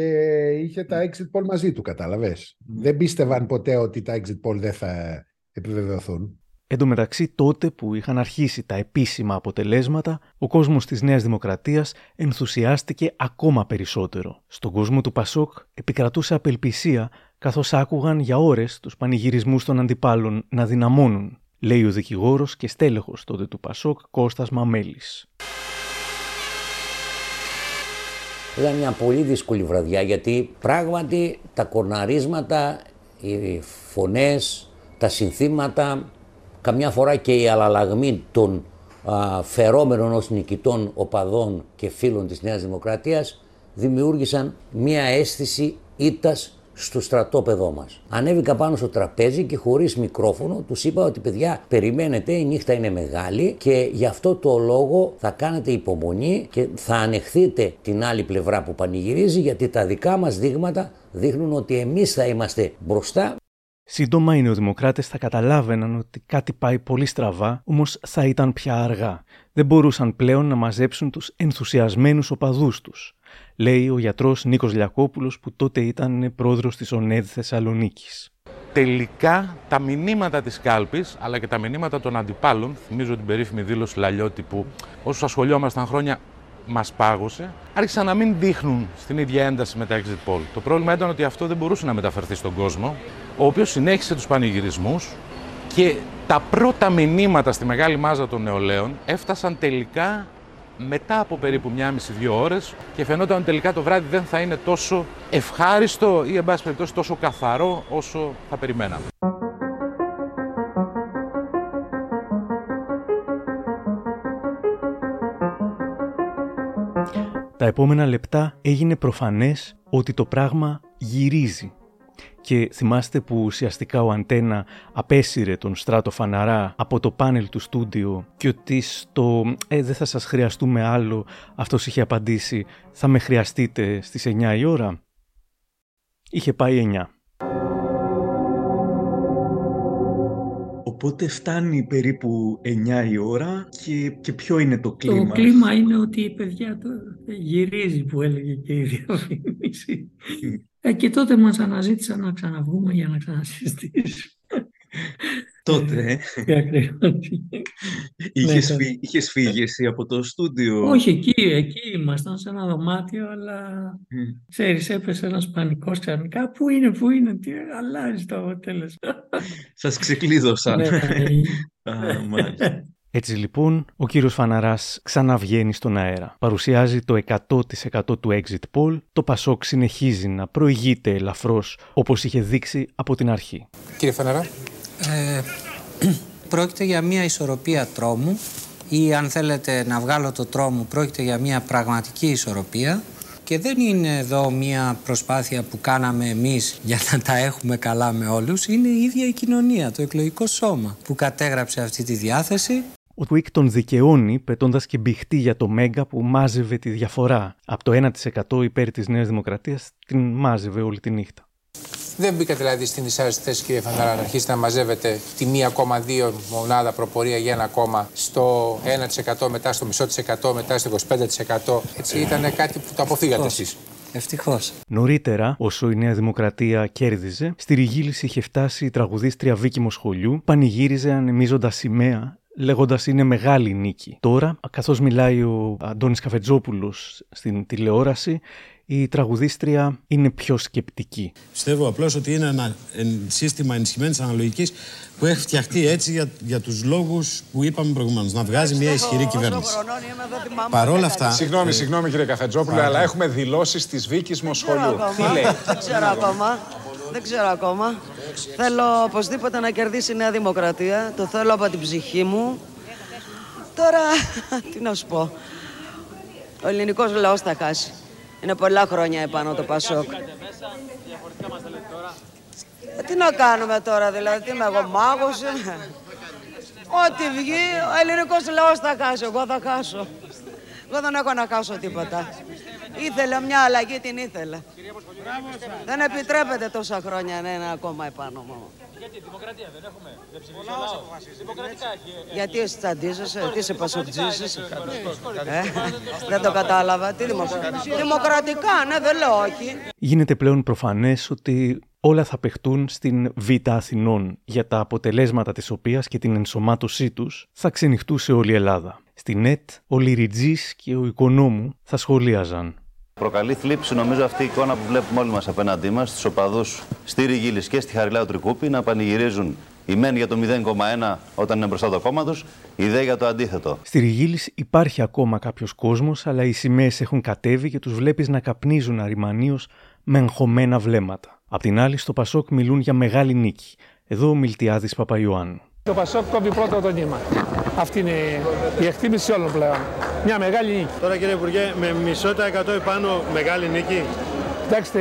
είχε τα exit poll μαζί του, κατάλαβες. Δεν πίστευαν ποτέ ότι τα exit poll δεν θα επιβεβαιωθούν.
Εν τω μεταξύ, τότε που είχαν αρχίσει τα επίσημα αποτελέσματα, ο κόσμος της Νέας Δημοκρατίας ενθουσιάστηκε ακόμα περισσότερο. Στον κόσμο του Πασόκ επικρατούσε απελπισία, καθώς άκουγαν για ώρες τους πανηγυρισμούς των αντιπάλων να δυναμώνουν, λέει ο δικηγόρος και στέλεχος τότε του Πασόκ Κώστας Μαμέλης.
Ήταν μια πολύ δύσκολη βραδιά γιατί πράγματι τα κορναρίσματα, οι φωνές, τα συνθήματα καμιά φορά και η αλλαλαγμή των α, φερόμενων ως νικητών οπαδών και φίλων της Νέας Δημοκρατίας δημιούργησαν μία αίσθηση ήττας στο στρατόπεδό μας. Ανέβηκα πάνω στο τραπέζι και χωρίς μικρόφωνο τους είπα ότι παιδιά περιμένετε η νύχτα είναι μεγάλη και γι' αυτό το λόγο θα κάνετε υπομονή και θα ανεχθείτε την άλλη πλευρά που πανηγυρίζει γιατί τα δικά μας δείγματα δείχνουν ότι εμείς θα είμαστε μπροστά
Σύντομα οι νεοδημοκράτες θα καταλάβαιναν ότι κάτι πάει πολύ στραβά, όμως θα ήταν πια αργά. Δεν μπορούσαν πλέον να μαζέψουν τους ενθουσιασμένους οπαδούς τους, λέει ο γιατρός Νίκος Λιακόπουλος, που τότε ήταν πρόεδρος της ΟΝΕΔ Θεσσαλονίκης.
Τελικά τα μηνύματα της κάλπης αλλά και τα μηνύματα των αντιπάλων, θυμίζω την περίφημη δήλωση Λαλιώτη που όσου ασχολιόμασταν χρόνια μας πάγωσε, άρχισαν να μην δείχνουν στην ίδια ένταση με τα exit poll. Το πρόβλημα ήταν ότι αυτό δεν μπορούσε να μεταφερθεί στον κόσμο, ο οποίος συνέχισε τους πανηγυρισμούς και τα πρώτα μηνύματα στη μεγάλη μάζα των νεολαίων έφτασαν τελικά μετά από περίπου μία μισή-δύο ώρες και φαινόταν ότι τελικά το βράδυ δεν θα είναι τόσο ευχάριστο ή, εν πάση περιπτώσει, τόσο καθαρό όσο θα περιμέναμε.
Τα επόμενα λεπτά έγινε προφανές ότι το πράγμα γυρίζει. Και θυμάστε που ουσιαστικά ο Αντένα απέσυρε τον Στράτο Φαναρά από το πάνελ του στούντιο και ότι στο «Ε, δεν θα σας χρειαστούμε άλλο» αυτός είχε απαντήσει «Θα με χρειαστείτε στις 9 η ώρα». Είχε πάει 9. Οπότε φτάνει περίπου 9 η ώρα και, και ποιο είναι το κλίμα.
Το κλίμα είναι ότι η παιδιά το γυρίζει που έλεγε και η διαφήμιση. Ε, και τότε μας αναζήτησαν να ξαναβγούμε για να ξανασυστήσουμε.
Τότε.
Ε, ακριβώς.
Είχες,
Ναι,
φύ- είχες φύγει εσύ από το στούντιο;
Όχι, εκεί, εκεί ήμασταν σε ένα δωμάτιο, αλλά
Ε.
ξέρεις, έπεσε ένας πανικός ξαφνικά. Πού είναι, πού είναι, τι αλλάζει το αποτέλεσμα.
Σας ξεκλείδωσαν.
Ναι,
Α, μάλιστα.
Έτσι λοιπόν, ο κύριος Φαναράς ξαναβγαίνει στον αέρα. Παρουσιάζει το 100% του exit poll, το Πασόκ συνεχίζει να προηγείται ελαφρώς όπως είχε δείξει από την αρχή.
Κύριε Φαναρά.
Ε, πρόκειται για μια ισορροπία τρόμου ή αν θέλετε να βγάλω το τρόμο πρόκειται για μια πραγματική ισορροπία και δεν είναι εδώ μια προσπάθεια που κάναμε εμείς για να τα έχουμε καλά με όλους είναι η ίδια η κοινωνία, το εκλογικό σώμα που κατέγραψε αυτή τη διάθεση
Ο Τουίκ τον δικαιώνει πετώντας και μπηχτή για το Μέγκα που μάζευε τη διαφορά. Από το 1% υπέρ της Νέας Δημοκρατίας την μάζευε όλη τη νύχτα.
Δεν μπήκατε δηλαδή στην δυσάρεστη θέση, κύριε Φαναρά, να αρχίσετε να μαζεύετε τη 1,2 μονάδα προπορία για ένα κόμμα στο 1%, μετά στο μισό της εκατό, μετά στο 25%. Έτσι ήταν κάτι που το αποφύγατε εσείς.
Ευτυχώς.
Νωρίτερα, όσο η Νέα Δημοκρατία κέρδιζε, στη Ριγίληση είχε φτάσει η τραγουδίστρια Βίκη Μοσχολιού, πανηγύριζε ανεμίζοντα σημαία λέγοντας είναι μεγάλη νίκη. Τώρα, καθώς μιλάει ο Αντώνης Καφετζόπουλος στην τηλεόραση, η τραγουδίστρια είναι πιο σκεπτική.
Πιστεύω απλώς ότι είναι ένα εν- σύστημα ενισχυμένης αναλογικής που έχει φτιαχτεί έτσι για, για τους λόγους που είπαμε προηγουμένως. Να βγάζει μια ισχυρή κυβέρνηση. Παρόλα αυτά.
Συγγνώμη,
ε,
συγγνώμη κύριε Καφετζόπουλε,
παρακαλώ.
αλλά έχουμε δηλώσεις της Βίκης Μοσχολιού.
ακόμα.
Τι λέει;
Δεν ξέρω ακόμα. Δεν ξέρω ακόμα. Θέλω οπωσδήποτε να κερδίσει η Νέα Δημοκρατία. Το θέλω από την ψυχή μου. Τώρα, τι να σου πω. Ο ελληνικός λαός θα χάσει. Είναι πολλά χρόνια επάνω το Πασόκ. Ε, Τι να κάνουμε τώρα, δηλαδή, τι είμαι εγώ μάγος είμαι. Ό,τι βγει, ο ελληνικός λαός θα χάσει, εγώ θα χάσω. Εγώ δεν έχω να χάσω τίποτα. Ήθελε μια αλλαγή, την ήθελε. Δεν επιτρέπεται τόσα χρόνια να είναι ακόμα επάνω μου.
Γιατί δημοκρατία δεν έχουμε. Δεν ψηφίζει ο λαός. Δημοκρατικά έχει.
Γιατί εσύ τσαντίζεσαι, τι είσαι πασοκτζής είσαι. Ε, δεν το κατάλαβα. Τι δημοκρατικά. Δημοκρατικά, ναι, δεν λέω όχι.
Γίνεται πλέον προφανές ότι όλα θα παιχτούν στην Β' Αθηνών, για τα αποτελέσματα της οποίας και την ενσωμάτωσή τους θα ξενυχτούσε όλη η Ελλάδα. Στην ΕΤ, ο Λιριτζής και ο Οικονόμου θα σχολίαζαν.
Προκαλεί θλίψη νομίζω αυτή η εικόνα που βλέπουμε όλοι μας απέναντί μας, του οπαδούς στη Ριγίλης και στη Χαριλάου Τρικούπη να πανηγυρίζουν η μεν για το 0,1 όταν είναι μπροστά το κόμμα τους, η δε για το αντίθετο.
Στη Ριγίλης υπάρχει ακόμα κάποιος κόσμος, αλλά οι σημαίες έχουν κατέβει και τους βλέπεις να καπνίζουν αριμανίως με εγχωμένα βλέμματα. Απ' την άλλη, στο Πασόκ μιλούν για μεγάλη νίκη. Εδώ ο Μιλτιάδης Παπαϊωάννου.
Το Πασόκ κόβει πρώτα το νήμα. Αυτή είναι η εκτίμηση όλων πλέον. Μια μεγάλη νίκη.
Τώρα κύριε Υπουργέ, με μισό τα εκατό επάνω μεγάλη νίκη.
Κοιτάξτε,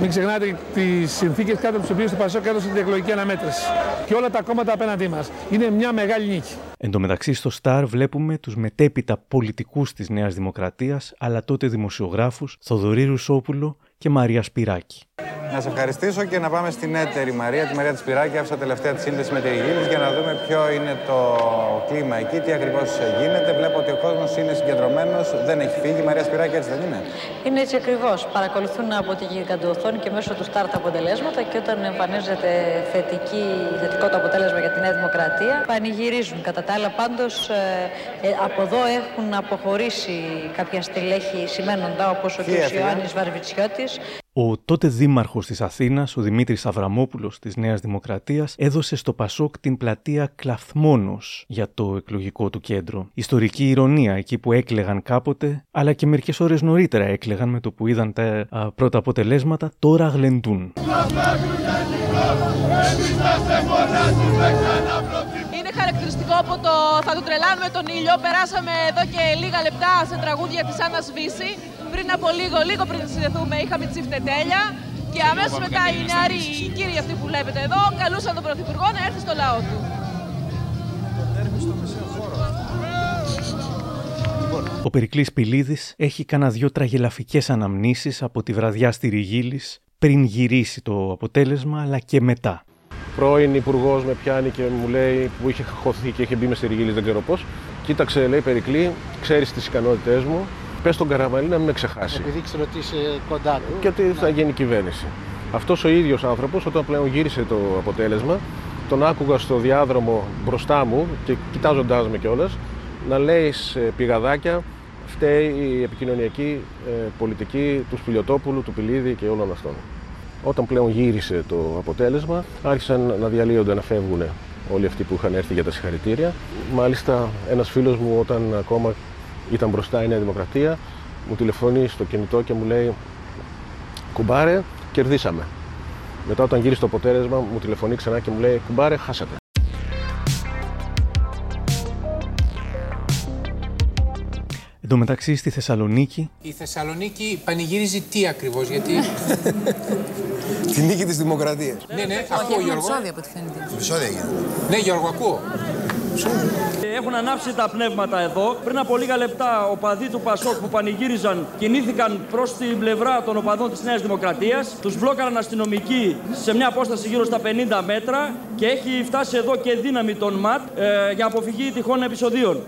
μην ξεχνάτε τις συνθήκες κάτω από τις οποίες το Πασόκ έδωσε την εκλογική αναμέτρηση. Και όλα τα κόμματα απέναντί μας. Είναι μια μεγάλη νίκη.
Εν τω μεταξύ στο Σταρ βλέπουμε τους μετέπειτα πολιτικούς της Νέας Δημοκρατίας, αλλά τότε δημοσιογράφους Θοδωρή Ρουσόπουλο και Μαρία Σπυράκη.
Να σε ευχαριστήσω και να πάμε στην έτερη Μαρία, τη Μαρία της Σπυράκη. Άφησα τελευταία τη σύνδεση με τη Ριγίλη για να δούμε ποιο είναι το κλίμα εκεί, τι ακριβώς γίνεται. Βλέπω ότι ο κόσμος είναι συγκεντρωμένος, δεν έχει φύγει. Μαρία Σπυράκη, έτσι δεν είναι;
Είναι έτσι ακριβώς. Παρακολουθούν από τη γιγαντοοθόνη και μέσω του στάρ τα αποτελέσματα και όταν εμφανίζεται θετική, θετικό το αποτέλεσμα για τη Νέα Δημοκρατία, πανηγυρίζουν. Κατά τα άλλα, πάντως από εδώ έχουν αποχωρήσει κάποια στελέχη σημαίνοντα όπως ο κ.
έφυγαν;
Ιωάννης Βαρβιτσιώτης.
Ο τότε δήμαρχος της Αθήνας, ο Δημήτρης Αβραμόπουλος της Νέας Δημοκρατίας, έδωσε στο Πασόκ την πλατεία Κλαθμόνος για το εκλογικό του κέντρο. Ιστορική ηρωνία εκεί που έκλεγαν κάποτε, αλλά και μερικές ώρες νωρίτερα έκλεγαν με το που είδαν τα α, πρώτα αποτελέσματα, τώρα γλεντούν.
Είναι χαρακτηριστικό από το «Θα του τρελάνουμε τον ήλιο». Περάσαμε εδώ και λίγα λεπτά σε τραγούδια της Άννας Βύση. Πριν από λίγο, λίγο πριν συνδεθούμε, είχαμε τσιφτετέλια. Και αμέσως μετά οι νεαροί, οι κύριοι αυτοί που βλέπετε εδώ, καλούσαν τον Πρωθυπουργό να έρθει στο λαό του.
Ο Περικλής Πηλίδης έχει κάνα δυο τραγελαφικές αναμνήσεις από τη βραδιά στη Ριγίλης πριν γυρίσει το αποτέλεσμα, αλλά και μετά.
πρώην υπουργός με πιάνει και μου λέει που είχε χωθεί και είχε μπει μες στη Ριγίλης, δεν ξέρω πώς. Κοίταξε, λέει Περικλή, ξέρεις τις ικανότητές μου. Πες τον Καραμαλή να μην με ξεχάσει.
Επειδή ξέρω ότι είσαι κοντά του.
Και ότι θα γίνει κυβέρνηση. Αυτός ο ίδιος άνθρωπος, όταν πλέον γύρισε το αποτέλεσμα, τον άκουγα στο διάδρομο μπροστά μου και κοιτάζοντάς με κιόλας να λέει σε πηγαδάκια φταίει η επικοινωνιακή ε, πολιτική του Σπηλιοτόπουλου, του Πιλίδη και όλων αυτών. Όταν πλέον γύρισε το αποτέλεσμα, άρχισαν να διαλύονται, να φεύγουν όλοι αυτοί που είχαν έρθει για τα συγχαρητήρια. Μάλιστα, ένας φίλος μου όταν ακόμα ήταν μπροστά η Νέα Δημοκρατία, μου τηλεφωνεί στο κινητό και μου λέει «Κουμπάρε, κερδίσαμε». Μετά όταν γύρισε το αποτέλεσμα μου τηλεφωνεί ξανά και μου λέει «Κουμπάρε, χάσατε».
Εν τω μεταξύ στη Θεσσαλονίκη.
Η Θεσσαλονίκη πανηγυρίζει τι ακριβώς, γιατί.
Τη νίκη της Δημοκρατίας.
ναι, ναι, ακούω Γιώργο.
επεισόδια από ό,τι φαίνεται. Επεισόδια γίνεται.
Ναι, Γιώργο, ακούω.
Έχουν ανάψει τα πνεύματα εδώ. Πριν από λίγα λεπτά, οπαδοί του Πασόκ που πανηγύριζαν κινήθηκαν προς την πλευρά των οπαδών της Νέας Δημοκρατίας. Τους μπλόκαραν αστυνομικοί σε μια απόσταση γύρω στα 50 μέτρα και έχει φτάσει εδώ και δύναμη των ΜΑΤ ε, για αποφυγή τυχόν επεισοδίων.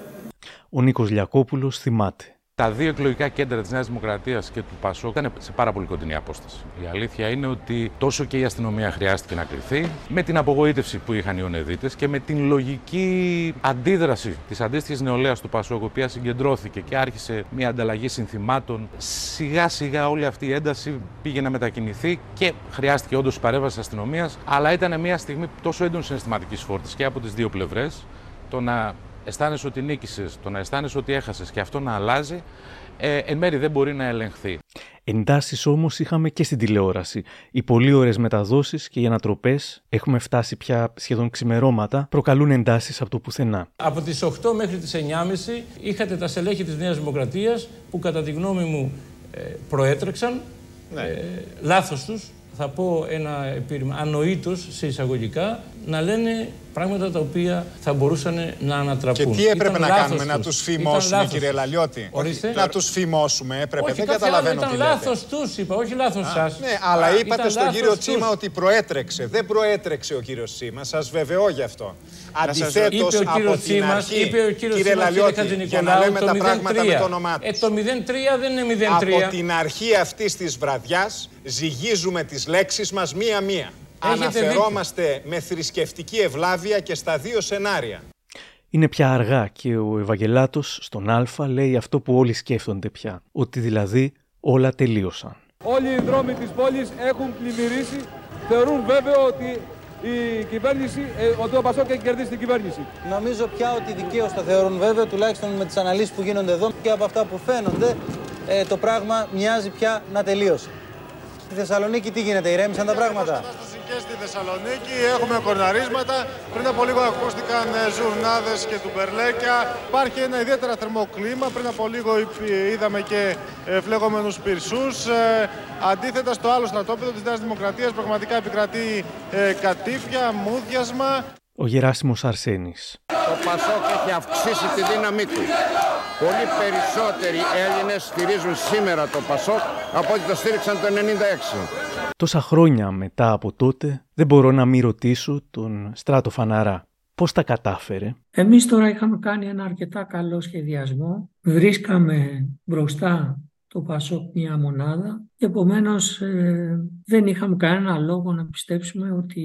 Ο Νίκος Λιακόπουλος θυμάται.
Τα δύο εκλογικά κέντρα της Νέας Δημοκρατίας και του Πασόκ ήταν σε πάρα πολύ κοντινή απόσταση. Η αλήθεια είναι ότι τόσο και η αστυνομία χρειάστηκε να κρυθεί, με την απογοήτευση που είχαν οι Ονεδίτες και με την λογική αντίδραση της αντίστοιχης νεολαίας του Πασόκ, η οποία συγκεντρώθηκε και άρχισε μια ανταλλαγή συνθημάτων. Σιγά σιγά όλη αυτή η ένταση πήγε να μετακινηθεί και χρειάστηκε όντως η παρέμβαση της αστυνομίας, αλλά ήταν μια στιγμή τόσο έντονης συναισθηματικής φόρτης και από τις δύο πλευρές. Το να αισθάνεσαι ότι νίκησες, το να αισθάνεσαι ότι έχασες και αυτό να αλλάζει, ε, εν μέρει δεν μπορεί να ελεγχθεί.
Εντάσεις όμως είχαμε και στην τηλεόραση. Οι πολύ ωραίες μεταδόσεις και οι ανατροπές, έχουμε φτάσει πια σχεδόν ξημερώματα, προκαλούν εντάσεις από το πουθενά.
Από τις 8 μέχρι τις 9.30 είχατε τα στελέχη της Νέας Δημοκρατίας που κατά τη γνώμη μου ε, προέτρεξαν. Ναι. Ε, λάθος τους, θα πω ένα επιρρήμα, ανοήτως σε εισαγωγικά, να λένε πράγματα τα οποία θα μπορούσαν να ανατραπούν.
Και τι έπρεπε να κάνουμε, να τους φημώσουμε, κύριε Λαλιώτη;
Ορίστε.
Να τους φημώσουμε, έπρεπε.
Όχι,
Δεν καταλαβαίνω
ήταν
τι λέτε.
λάθος τους, είπα, όχι λάθος σας.
Ναι, αλλά είπατε στον κύριο Τσίμα ότι προέτρεξε. Δεν προέτρεξε ο κύριος Τσίμα. Σας βεβαιώ γι' αυτό. Αντιθέτως,
είπε ο κύριος
από την
Τσίμα,
αρχή,
είπε ο κύριος
κύριε
Τσίμα,
Λαλιώτη, για να λέμε
το
τα πράγματα με το
03.
όνομά τους.
Ε, το 03 δεν είναι 03.
Από την αρχή αυτής της βραδιάς ζυγίζουμε τις λέξεις μας μία-μία.
Έχετε
Αναφερόμαστε με θρησκευτική ευλάβεια και στα δύο σενάρια.
Είναι πια αργά και ο Ευαγγελάτος στον Α λέει αυτό που όλοι σκέφτονται πια. Ότι δηλαδή όλα τελείωσαν.
Όλοι οι δρόμοι της πόλης έχουν πλημμυρίσει. Θεωρούν βέβαιο ότι η κυβέρνηση, ε, ότι ο Πασόκ έχει κερδίσει την κυβέρνηση.
Νομίζω πια ότι δικαίως το θεωρούν βέβαιο, τουλάχιστον με τις αναλύσεις που γίνονται εδώ και από αυτά που φαίνονται, ε, το πράγμα μοιάζει πια να τελείωσε. Στη Θεσσαλονίκη τι γίνεται, ηρέμησαν τα πράγματα;
Και στη Θεσσαλονίκη έχουμε κορναρίσματα. Πριν από λίγο ακούστηκαν ε, ζουρνάδες και τουμπερλέκια. Υπάρχει ένα ιδιαίτερα θερμό κλίμα. Πριν από λίγο υπ- είδαμε και ε, φλεγόμενους πυρσούς. Ε, Αντίθετα στο άλλο στρατόπεδο της Νέας Δημοκρατίας πραγματικά επικρατεί ε, κατήφια, μούδιασμα.
Ο Γεράσιμος Αρσένης.
Το Πασόκ έχει αυξήσει τη δύναμή του. Πολύ περισσότεροι Έλληνες στηρίζουν σήμερα το Πασόκ από ό,τι το στήριξαν το 1996.
Τόσα χρόνια μετά από τότε δεν μπορώ να μην ρωτήσω τον Στράτο Φαναρά. Πώς τα κατάφερε;
Εμείς τώρα είχαμε κάνει ένα αρκετά καλό σχεδιασμό. Βρίσκαμε μπροστά το Πασόκ μια μονάδα και επομένως ε, δεν είχαμε κανένα λόγο να πιστέψουμε ότι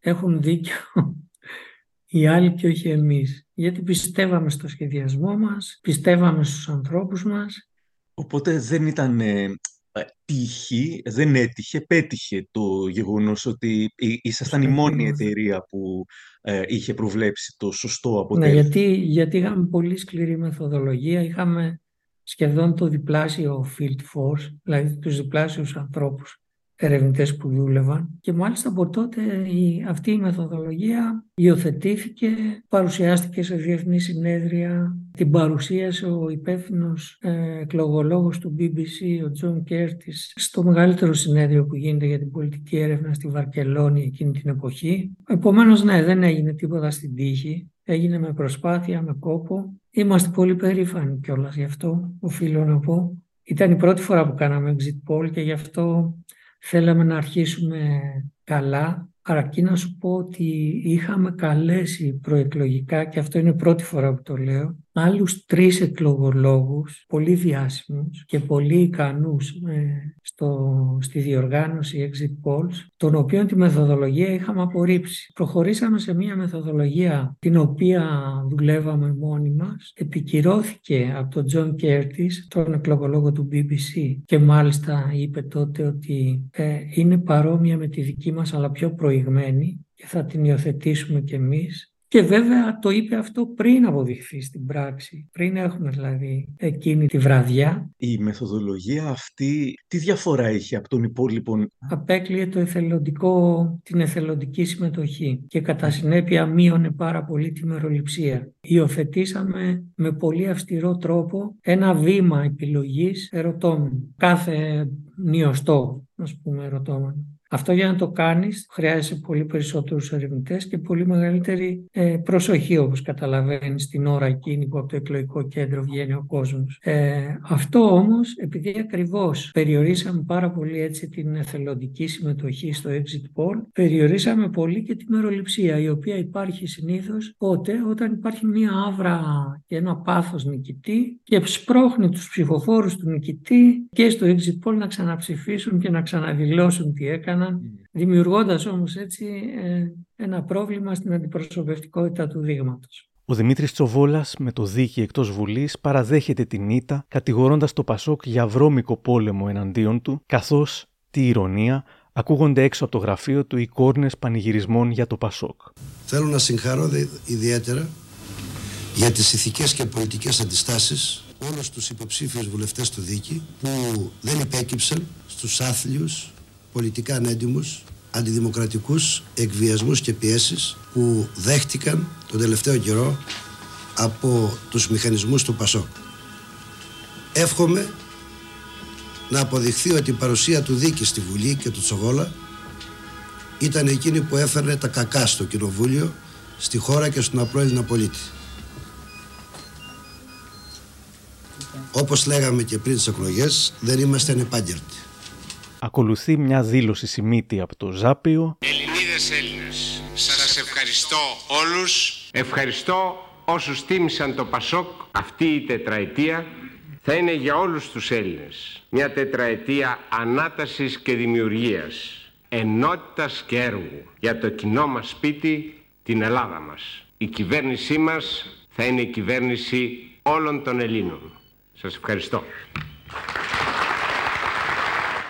έχουν δίκιο οι άλλοι και όχι εμείς. Γιατί πιστεύαμε στο σχεδιασμό μας, πιστεύαμε στους ανθρώπους μας.
Οπότε δεν ήταν ε, ε, τύχη, δεν έτυχε, πέτυχε το γεγονός ότι εί- ήσασταν η μόνη εταιρεία που ε, είχε προβλέψει το σωστό
Ναι,
αποτέλεσμα.
γιατί, γιατί είχαμε πολύ σκληρή μεθοδολογία, είχαμε σχεδόν το διπλάσιο field force, δηλαδή τους διπλάσιους ανθρώπους ερευνητές που δούλευαν και μάλιστα από τότε η, αυτή η μεθοδολογία υιοθετήθηκε, παρουσιάστηκε σε διεθνή συνέδρια, την παρουσίασε ο υπεύθυνος ε, εκλογολόγος του BBC, ο Τζον Κέρτις, στο μεγαλύτερο συνέδριο που γίνεται για την πολιτική έρευνα στη Βαρκελόνη εκείνη την εποχή. Επομένως, ναι, δεν έγινε τίποτα στην τύχη. Έγινε με προσπάθεια, με κόπο. Είμαστε πολύ περήφανοι κιόλας γι' αυτό, οφείλω να πω. Ήταν η πρώτη φορά που κάναμε exit poll και γι' αυτό θέλαμε να αρχίσουμε καλά Αρκεί να σου πω ότι είχαμε καλέσει προεκλογικά, και αυτό είναι πρώτη φορά που το λέω, άλλους τρεις εκλογολόγους, πολύ διάσημους και πολύ ικανούς ε, στο, στη διοργάνωση exit polls, των οποίων τη μεθοδολογία είχαμε απορρίψει. Προχωρήσαμε σε μια μεθοδολογία την οποία δουλεύαμε μόνοι μας, επικυρώθηκε από τον Τζον Κέρτις, τον εκλογολόγο του BBC και μάλιστα είπε τότε ότι ε, είναι παρόμοια με τη δική μας αλλά πιο προηγμένη και θα την υιοθετήσουμε κι εμείς και βέβαια το είπε αυτό πριν αποδειχθεί στην πράξη, πριν έχουμε δηλαδή εκείνη τη βραδιά.
Η μεθοδολογία αυτή τι διαφορά είχε από τον υπόλοιπο.
Απέκλειε το εθελοντικό, την εθελοντική συμμετοχή και κατά συνέπεια μείωνε πάρα πολύ τη μεροληψία. Υιοθετήσαμε με πολύ αυστηρό τρόπο ένα βήμα επιλογής ερωτώμενου. Κάθε νιωστό, ας πούμε, ερωτώμενο. Αυτό για να το κάνεις χρειάζεσαι πολύ περισσότερους ερευνητές και πολύ μεγαλύτερη ε, προσοχή όπως καταλαβαίνεις την ώρα εκείνη που από το εκλογικό κέντρο βγαίνει ο κόσμος. Ε, αυτό όμως επειδή ακριβώς περιορίσαμε πάρα πολύ έτσι την εθελοντική συμμετοχή στο exit poll περιορίσαμε πολύ και τη μεροληψία η οποία υπάρχει συνήθως πότε όταν υπάρχει μια άβρα και ένα πάθος νικητή και σπρώχνει τους ψηφοφόρους του νικητή και στο exit poll να ξαναψηφίσουν και να ξαναδηλώσουν τι έκαναν δημιουργώντας όμως έτσι ε, ένα πρόβλημα στην αντιπροσωπευτικότητα του δείγματος.
Ο Δημήτρης Τσοβόλας με το δίκη εκτός Βουλής παραδέχεται την ήττα κατηγορώντας το Πασόκ για βρώμικο πόλεμο εναντίον του καθώς, τι ηρωνία, ακούγονται έξω από το γραφείο του εικόρνες πανηγυρισμών για το Πασόκ.
Θέλω να συγχαρώ ιδιαίτερα για τις ηθικές και πολιτικές αντιστάσεις όλους τους υποψήφιους βουλευτές του Δίκη που δεν υπέκυψαν στους άθλιους πολιτικά ανέντιμους, αντιδημοκρατικούς εκβιασμούς και πιέσεις που δέχτηκαν τον τελευταίο καιρό από τους μηχανισμούς του ΠΑΣΟΚ. Εύχομαι να αποδειχθεί ότι η παρουσία του Δίκη στη Βουλή και του Τσοβόλα ήταν εκείνη που έφερνε τα κακά στο Κοινοβούλιο, στη χώρα και στον απλό Έλληνα πολίτη. Όπως λέγαμε και πριν τις εκλογές, δεν είμαστε ανεπάγγελτοι.
Ακολουθεί μια δήλωση σημείτη από το Ζάπιο.
Ελληνίδες Έλληνες, σας ευχαριστώ όλους. Ευχαριστώ όσους τίμησαν το Πασόκ αυτή η τετραετία. Θα είναι για όλους τους Έλληνες μια τετραετία ανάτασης και δημιουργίας, ενότητας και έργου για το κοινό μας σπίτι, την Ελλάδα μας. Η κυβέρνησή μας θα είναι η κυβέρνηση όλων των Ελλήνων. Σας ευχαριστώ.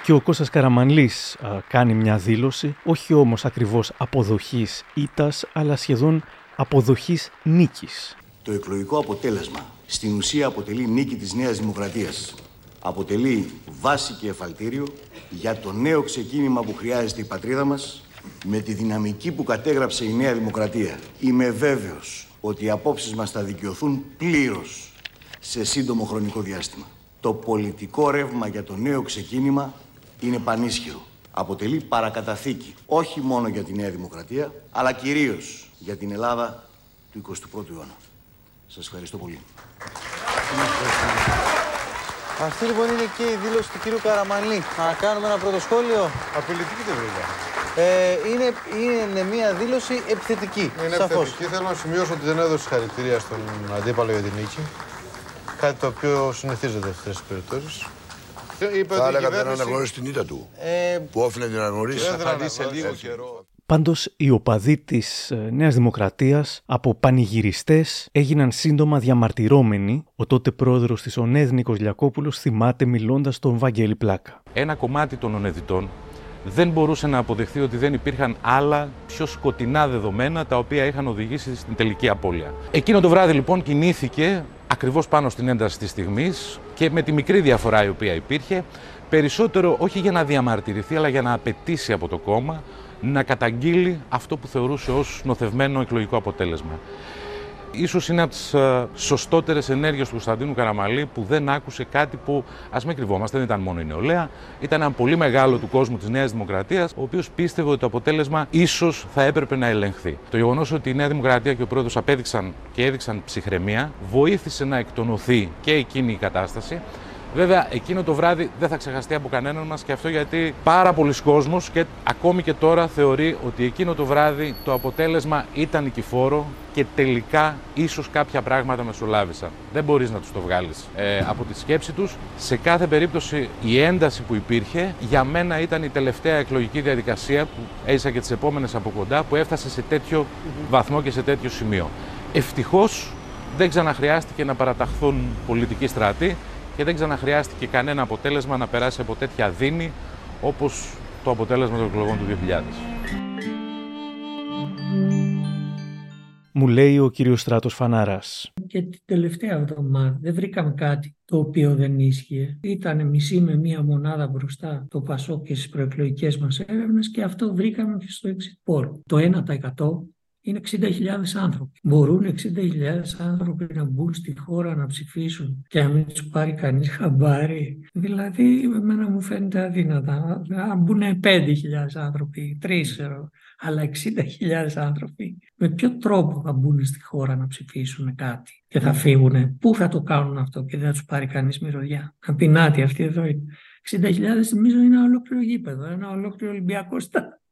Και ο Κώστας Καραμανλής κάνει μια δήλωση, όχι όμως ακριβώς αποδοχής ήτας, αλλά σχεδόν αποδοχής νίκης.
Το εκλογικό αποτέλεσμα στην ουσία αποτελεί νίκη της Νέας Δημοκρατίας. Αποτελεί βάση και εφαλτήριο για το νέο ξεκίνημα που χρειάζεται η πατρίδα μας με τη δυναμική που κατέγραψε η Νέα Δημοκρατία. Είμαι βέβαιος ότι οι απόψεις μας θα δικαιωθούν πλήρως σε σύντομο χρονικό διάστημα. Το πολιτικό ρεύμα για το νέο ξεκίνημα είναι πανίσχυρο. Αποτελεί παρακαταθήκη όχι μόνο για τη Νέα Δημοκρατία, αλλά κυρίως για την Ελλάδα του 21ου αιώνα. Σας ευχαριστώ πολύ.
Αυτή λοιπόν είναι και η δήλωση του κύριου Καραμανλή. Να κάνουμε ένα πρώτο σχόλιο.
Απειλητική δεν βέβαια.
Ε, είναι, είναι μια δήλωση επιθετική.
Είναι
σαφώς.
επιθετική. Θέλω να σημειώσω ότι δεν έδωσε χαρακτηρία στον αντίπαλο για την νίκη. Κάτι το οποίο συνηθίζεται σε αυτές τις περιπτώσεις.
Είπε Θα έλεγα δεν αναγνωρίσει την ήττα του.
Ε,
που όφιλε να την αναγνωρίσει.
Θα δει σε λίγο καιρό.
Πάντως, οι οπαδοί της ε, Νέας Δημοκρατίας από πανηγυριστές έγιναν σύντομα διαμαρτυρώμενοι. Ο τότε πρόεδρος της ΟΝΕΔ Νίκος Λιακόπουλος θυμάται μιλώντας στον Βαγγέλη Πλάκα.
Ένα κομμάτι των ονεδιτών δεν μπορούσε να αποδεχθεί ότι δεν υπήρχαν άλλα πιο σκοτεινά δεδομένα τα οποία είχαν οδηγήσει στην τελική απώλεια. Εκείνο το βράδυ λοιπόν κινήθηκε ακριβώς πάνω στην ένταση της στιγμής και με τη μικρή διαφορά η οποία υπήρχε περισσότερο όχι για να διαμαρτυρηθεί αλλά για να απαιτήσει από το κόμμα να καταγγείλει αυτό που θεωρούσε ως νοθευμένο εκλογικό αποτέλεσμα. Ίσως είναι από τις ε, σωστότερες ενέργειες του Κωνσταντίνου Καραμαλή που δεν άκουσε κάτι που, ας μην κρυβόμαστε, δεν ήταν μόνο η νεολαία, ήταν ένα πολύ μεγάλο του κόσμου της Νέας Δημοκρατίας, ο οποίος πίστευε ότι το αποτέλεσμα ίσως θα έπρεπε να ελεγχθεί. Το γεγονός ότι η Νέα Δημοκρατία και ο πρόεδρος απέδειξαν και έδειξαν ψυχραιμία, βοήθησε να εκτονωθεί και εκείνη η κατάσταση, Βέβαια, εκείνο το βράδυ δεν θα ξεχαστεί από κανέναν μας και αυτό γιατί πάρα πολλοί κόσμοι και ακόμη και τώρα θεωρεί ότι εκείνο το βράδυ το αποτέλεσμα ήταν νικηφόρο και τελικά ίσως κάποια πράγματα μεσολάβησαν. Δεν μπορείς να τους το βγάλεις ε, από τη σκέψη τους. Σε κάθε περίπτωση η ένταση που υπήρχε για μένα ήταν η τελευταία εκλογική διαδικασία που έζησα και τις επόμενες από κοντά που έφτασε σε τέτοιο βαθμό και σε τέτοιο σημείο. Ευτυχώς δεν ξαναχρειάστηκε να παραταχθούν πολιτικοί στρατοί και δεν ξαναχρειάστηκε κανένα αποτέλεσμα να περάσει από τέτοια δίνη όπως το αποτέλεσμα των εκλογών του 2000.
Μου λέει ο κύριος Στράτος Φανάρας.
Και την τελευταία εβδομάδα δεν βρήκαμε κάτι το οποίο δεν ίσχυε. Ήταν μισή με μία μονάδα μπροστά το Πασό και στις προεκλογικές μας έρευνες και αυτό βρήκαμε και στο exit poll. Το 1% είναι 60.000 άνθρωποι. Μπορούν 60.000 άνθρωποι να μπουν στη χώρα να ψηφίσουν και να μην τους πάρει κανείς χαμπάρι. Δηλαδή, εμένα μου φαίνεται αδύνατα. Να μπουν 5.000 άνθρωποι, 3 αλλά 60.000 άνθρωποι. Με ποιο τρόπο θα μπουν στη χώρα να ψηφίσουν κάτι και θα φύγουν. Πού θα το κάνουν αυτό και δεν θα τους πάρει κανείς μυρωδιά; Απεινάτη αυτή εδώ είναι. 60.000 νομίζω είναι ένα ολόκληρο γήπεδο, ένα ολόκληρο Ολυμπιακό στάδιο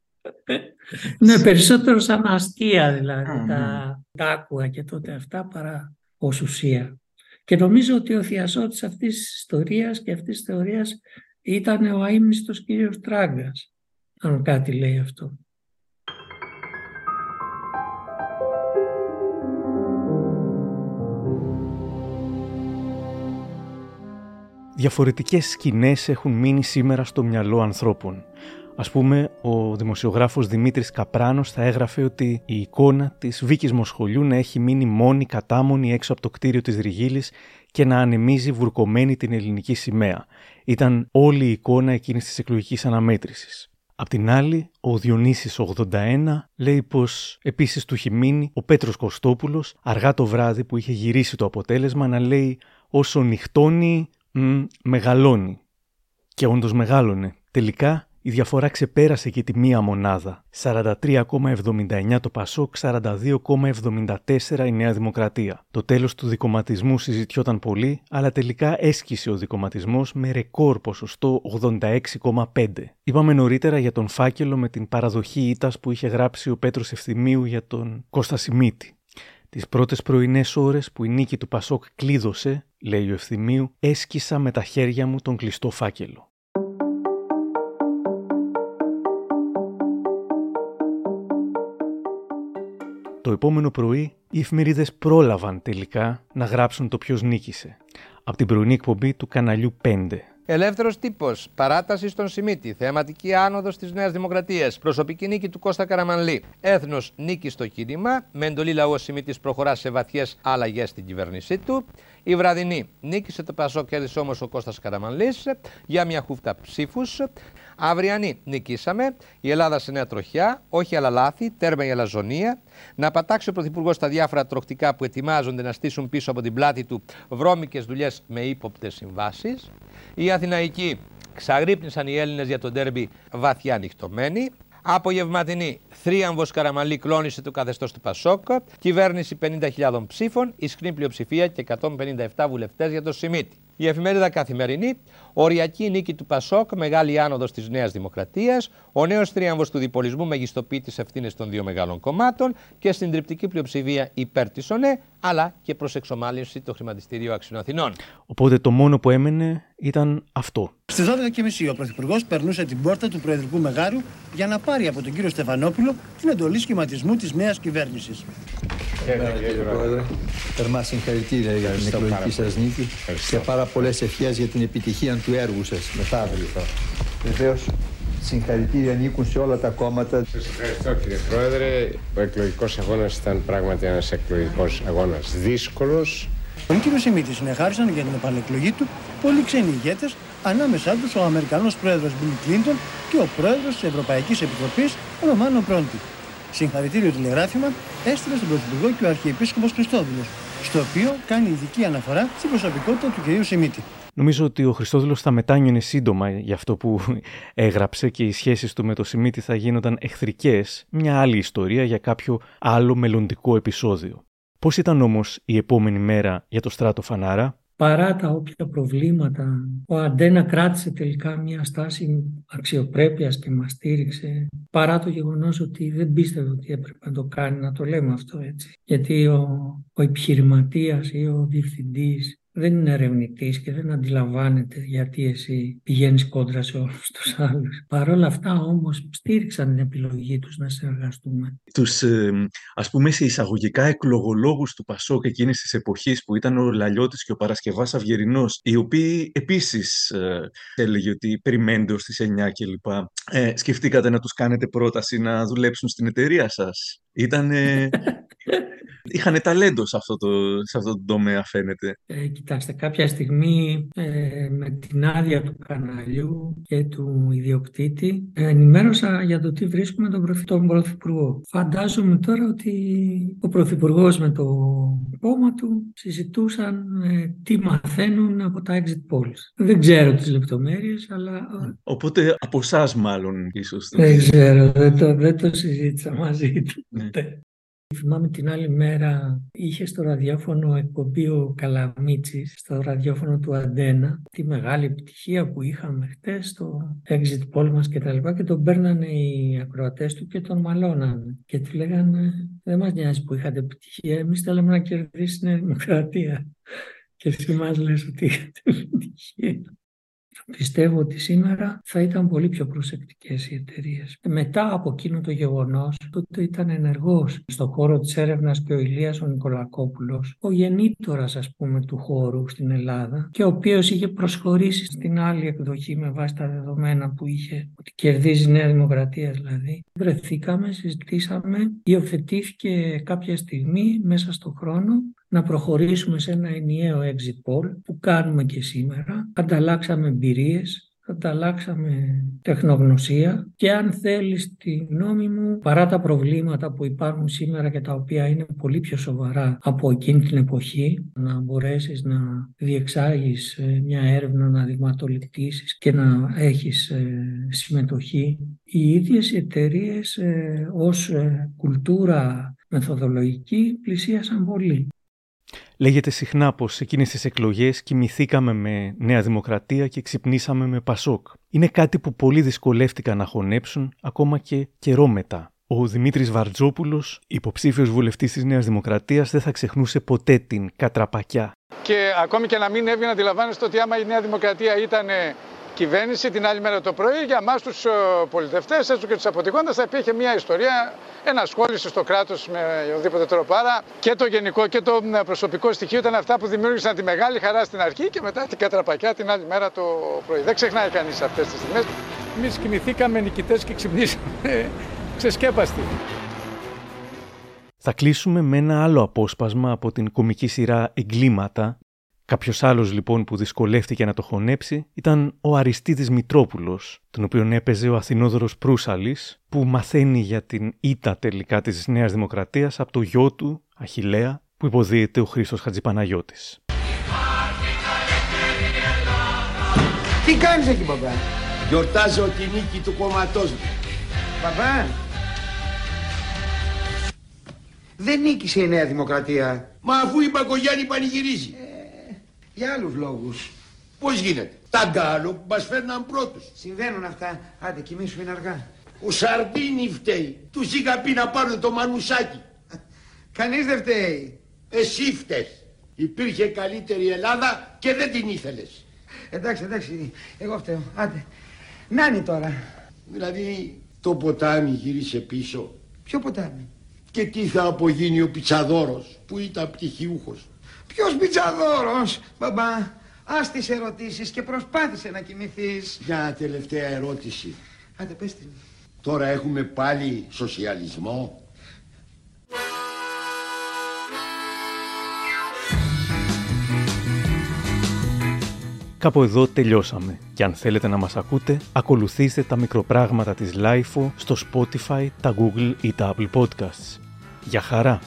ναι, περισσότερο σαν αστεία δηλαδή τα, τα άκουγα και τότε αυτά παρά ως ουσία. Και νομίζω ότι ο θειασότης αυτής της ιστορίας και αυτής της θεωρίας ήταν ο αείμνηστος κύριος Τράγκας, αν κάτι λέει αυτό.
Διαφορετικές σκηνές έχουν μείνει σήμερα στο μυαλό ανθρώπων. Ας πούμε, ο δημοσιογράφος Δημήτρης Καπράνος θα έγραφε ότι η εικόνα της Βίκης Μοσχολιού να έχει μείνει μόνη κατάμονη έξω από το κτίριο της Ριγίλης και να ανεμίζει βουρκωμένη την ελληνική σημαία. Ήταν όλη η εικόνα εκείνης της εκλογικής αναμέτρησης. Απ' την άλλη, ο Διονύσης 81 λέει πως επίσης του έχει μείνει ο Πέτρος Κωστόπουλος αργά το βράδυ που είχε γυρίσει το αποτέλεσμα να λέει όσο νυχτώνει, μ, μεγαλώνει. Και όντως μεγάλωνε. Τελικά η διαφορά ξεπέρασε και τη μία μονάδα. 43,79 το Πασόκ, 42,74 η Νέα Δημοκρατία. Το τέλος του δικοματισμού συζητιόταν πολύ, αλλά τελικά έσκησε ο δικοματισμός με ρεκόρ ποσοστό 86,5. Είπαμε νωρίτερα για τον φάκελο με την παραδοχή ήττας που είχε γράψει ο Πέτρος Ευθυμίου για τον Κώστα Σιμίτη. Τις πρώτες πρωινές ώρες που η νίκη του Πασόκ κλείδωσε, λέει ο Ευθυμίου, έσκυσα με τα χέρια μου τον κλειστό φάκελο. Το επόμενο πρωί, οι εφημερίδες πρόλαβαν τελικά να γράψουν το ποιος νίκησε. Από την πρωινή εκπομπή του καναλιού 5.
Ελεύθερος τύπος. Παράταση στον Σιμίτη. Θεματική άνοδος της Νέας Δημοκρατίας. Προσωπική νίκη του Κώστα Καραμανλή. Έθνος νίκη στο κίνημα. Με εντολή λαού ο Σιμίτης προχωρά σε βαθιές αλλαγές στην κυβέρνησή του. Η βραδινή νίκησε το Πασό, κέρδισε όμως ο Κώστας Καραμανλής για μια χούφτα ψήφους. Αυριανή νικήσαμε. Η Ελλάδα σε νέα τροχιά. Όχι άλλα λάθη. Τέρμα η αλαζονία. Να πατάξει ο Πρωθυπουργός τα διάφορα τροχτικά που ετοιμάζονται να στήσουν πίσω από την πλάτη του βρώμικες δουλειές με ύποπτες συμβάσεις. Οι Αθηναϊκοί ξαγρύπνησαν οι Έλληνες για τον τέρμπι βαθιά νυχτωμένοι. Απογευματινή, θρίαμβος Καραμαλή κλώνησε το καθεστώς του Πασόκ. Κυβέρνηση 50.000 ψήφων, ισχνή πλειοψηφία και 157 βουλευτές για το Σιμίτι. Η εφημερίδα Καθημερινή, οριακή νίκη του Πασόκ, μεγάλη άνοδος της Νέας Δημοκρατίας, ο νέος τρίαμβο του διπολισμού μεγιστοποιεί τι ευθύνες των δύο μεγάλων κομμάτων και στην τριπτική πλειοψηφία υπέρ της ΟΝΕ, αλλά και προς εξομάλυνση το χρηματιστήριο Αξιών Αθηνών.
Οπότε το μόνο που έμενε ήταν αυτό.
Στις 12.30 ο Πρωθυπουργός περνούσε την πόρτα του Προεδρικού Μεγάρου για να πάρει από τον κύριο Στεφανόπουλο την εντολή σχηματισμού της νέας κυβέρνησης.
Κύριε Πρόεδρε, θερμά συγχαρητήρια για την εκλογική σας νίκη και πάρα πολλές ευχές για την επιτυχία του έργου σας μεθαύριο. Βεβαίως, συγχαρητήρια ανήκουν σε όλα τα κόμματα.
Σας ευχαριστώ κύριε Πρόεδρε. Ο εκλογικός αγώνας ήταν πράγματι ένας εκλογικός αγώνας δύσκολος.
Τον κύριος Σιμίτης συνεχάρισαν για την επανεκλογή του πολλοί ξένοι ηγέτες, ανάμεσά τους ο Αμερικανός πρόεδρος Μπιλ Κλίντον και ο πρόεδρος της Ευρωπαϊκής Επιτροπής Ρωμάνο Πρόντι. Συγχαρητήριο τηλεγράφημα έστειλε στον Πρωθυπουργό και ο Αρχιεπίσκοπος Χριστόδουλος, στο οποίο κάνει ειδική αναφορά στην προσωπικότητα του κυρίου Σιμίτη.
Νομίζω ότι ο Χριστόδουλος θα μετάνιωνε σύντομα για αυτό που έγραψε και οι σχέσεις του με το Σιμίτη θα γίνονταν εχθρικές, μια άλλη ιστορία για κάποιο άλλο μελλοντικό επεισόδιο. Πώς ήταν όμως η επόμενη μέρα για το στράτο Φανάρα;
παρά τα όποια προβλήματα, ο Αντένα κράτησε τελικά μια στάση αξιοπρέπειας και μας στήριξε, παρά το γεγονός ότι δεν πίστευε ότι έπρεπε να το κάνει, να το λέμε αυτό έτσι. Γιατί ο, ο επιχειρηματίας ή ο διευθυντής δεν είναι ερευνητής και δεν αντιλαμβάνεται γιατί εσύ πηγαίνεις κόντρα σε όλους τους άλλους. Παρ' όλα αυτά όμως στήριξαν την επιλογή τους να συνεργαστούμε.
Τους, ε, ας πούμε, σε εισαγωγικά εκλογολόγους του Πασόκ εκείνης της εποχής που ήταν ο Λαλιώτης και ο Παρασκευάς Αυγερινός, οι οποίοι επίσης ε, έλεγε ότι περιμένετε ως τις 9 κλπ. Ε, σκεφτήκατε να τους κάνετε πρόταση να δουλέψουν στην εταιρεία σας. Ήταν. Είχαν ταλέντο σε αυτό, το, σε αυτό το τομέα, φαίνεται.
Ε, κοιτάξτε, κάποια στιγμή ε, με την άδεια του καναλιού και του ιδιοκτήτη ε, ενημέρωσα για το τι βρίσκουμε τον, τον Πρωθυπουργό. Φαντάζομαι τώρα ότι ο Πρωθυπουργός με το κόμμα του συζητούσαν ε, τι μαθαίνουν από τα exit polls. Δεν ξέρω τις λεπτομέρειες, αλλά... Ε,
Οπότε από εσάς μάλλον ίσως.
Δεν ξέρω, δεν το, δεν το συζήτησα μαζί του. Ναι. Θυμάμαι την άλλη μέρα είχε στο ραδιόφωνο εκπομπή ο Καλαμίτσης, στο ραδιόφωνο του Αντένα, τη μεγάλη επιτυχία που είχαμε χτες στο exit poll μας και τα λοιπά και τον παίρνανε οι ακροατές του και τον μαλώνανε. Και του λέγανε δεν μας νοιάζει που είχατε επιτυχία, εμείς θέλαμε να κερδίσει η Δημοκρατία και εσύ μας λες ότι είχατε επιτυχία. Πιστεύω ότι σήμερα θα ήταν πολύ πιο προσεκτικές οι εταιρείες. Μετά από εκείνο το γεγονός, τότε ήταν ενεργός στον χώρο της έρευνας και ο Ηλίας ο Νικολακόπουλος, ο γεννήτορας ας πούμε του χώρου στην Ελλάδα και ο οποίος είχε προσχωρήσει στην άλλη εκδοχή με βάση τα δεδομένα που είχε, ότι κερδίζει η Νέα Δημοκρατία δηλαδή. Βρεθήκαμε, συζητήσαμε, υιοθετήθηκε κάποια στιγμή μέσα στον χρόνο να προχωρήσουμε σε ένα ενιαίο exit poll που κάνουμε και σήμερα. Ανταλλάξαμε εμπειρίες, ανταλλάξαμε τεχνογνωσία και αν θέλεις τη γνώμη μου, παρά τα προβλήματα που υπάρχουν σήμερα και τα οποία είναι πολύ πιο σοβαρά από εκείνη την εποχή, να μπορέσεις να διεξάγεις ε, μια έρευνα, να δειγματοληπτήσεις και να έχεις ε, συμμετοχή. Οι ίδιες οι εταιρείες ε, ως κουλτούρα μεθοδολογική πλησίασαν πολύ.
Λέγεται συχνά πως εκείνες τις εκλογές κοιμηθήκαμε με Νέα Δημοκρατία και ξυπνήσαμε με Πασόκ. Είναι κάτι που πολλοί δυσκολεύτηκαν να χωνέψουν ακόμα και καιρό μετά. Ο Δημήτρης Βαρτζόπουλος, υποψήφιος βουλευτής της Νέας Δημοκρατίας, δεν θα ξεχνούσε ποτέ την κατραπακιά.
Και ακόμη και να μην έβγαινε, αντιλαμβάνεστε ότι άμα η Νέα Δημοκρατία ήταν κυβέρνηση την άλλη μέρα το πρωί για εμά τους ε, πολιτευτές, έστω και τους αποτυχώντα, θα υπήρχε μια ιστορία ενασχόληση στο κράτος με οποιοδήποτε τρόπο. Άρα και το γενικό και το προσωπικό στοιχείο ήταν αυτά που δημιούργησαν τη μεγάλη χαρά στην αρχή και μετά την κατραπακιά την άλλη μέρα το πρωί. Δεν ξεχνάει κανείς αυτές τις στιγμές. Εμεί κοιμηθήκαμε νικητές και ξυπνήσαμε ξεσκέπαστοι.
Θα κλείσουμε με ένα άλλο απόσπασμα από την κομική σειρά «Εγκλήματα» Κάποιος άλλος λοιπόν που δυσκολεύτηκε να το χωνέψει ήταν ο Αριστίδης Μητρόπουλος, τον οποίον έπαιζε ο Αθηνόδωρος Προύσαλης, που μαθαίνει για την ήττα τελικά της Νέας Δημοκρατίας από το γιο του, Αχηλέα, που υποδίεται ο Χρήστος Χατζηπαναγιώτης.
Τι κάνεις εκεί μπαμπά;
Γιορτάζω τη νίκη του κομματός μου.
Μπαμπά, δεν νίκησε η Νέα Δημοκρατία.
Μα αφού η Μπακογιάννη πανηγυρίζει. Ε,
για άλλους λόγους.
Πώς γίνεται; Τα γκάλο που μας φέρναν πρώτους.
Συμβαίνουν αυτά. Άντε κοιμήσου είναι αργά.
Ο Σαρδίνη φταίει. Τους είχα πει να πάρουν το μανουσάκι.
Κανείς δεν φταίει.
Εσύ φταίς. Υπήρχε καλύτερη Ελλάδα και δεν την ήθελες.
Εντάξει, εντάξει. Εγώ φταίω. Άντε. Νάνι τώρα.
Δηλαδή το ποτάμι γύρισε πίσω.
Ποιο ποτάμι;
Και τι θα απογίνει ο πιτσαδόρος που ήταν πτυχιούχος.
Ποιος μπιτσαδόρος, μπαμπά. Ας τις ερωτήσεις και προσπάθησε να κοιμηθείς.
Για τελευταία ερώτηση.
Άντε πες την.
Τώρα έχουμε πάλι σοσιαλισμό.
Κάπου εδώ τελειώσαμε. Και αν θέλετε να μας ακούτε, ακολουθήστε τα μικροπράγματα της LIFO στο Spotify, τα Google ή τα Apple Podcasts. Για χαρά!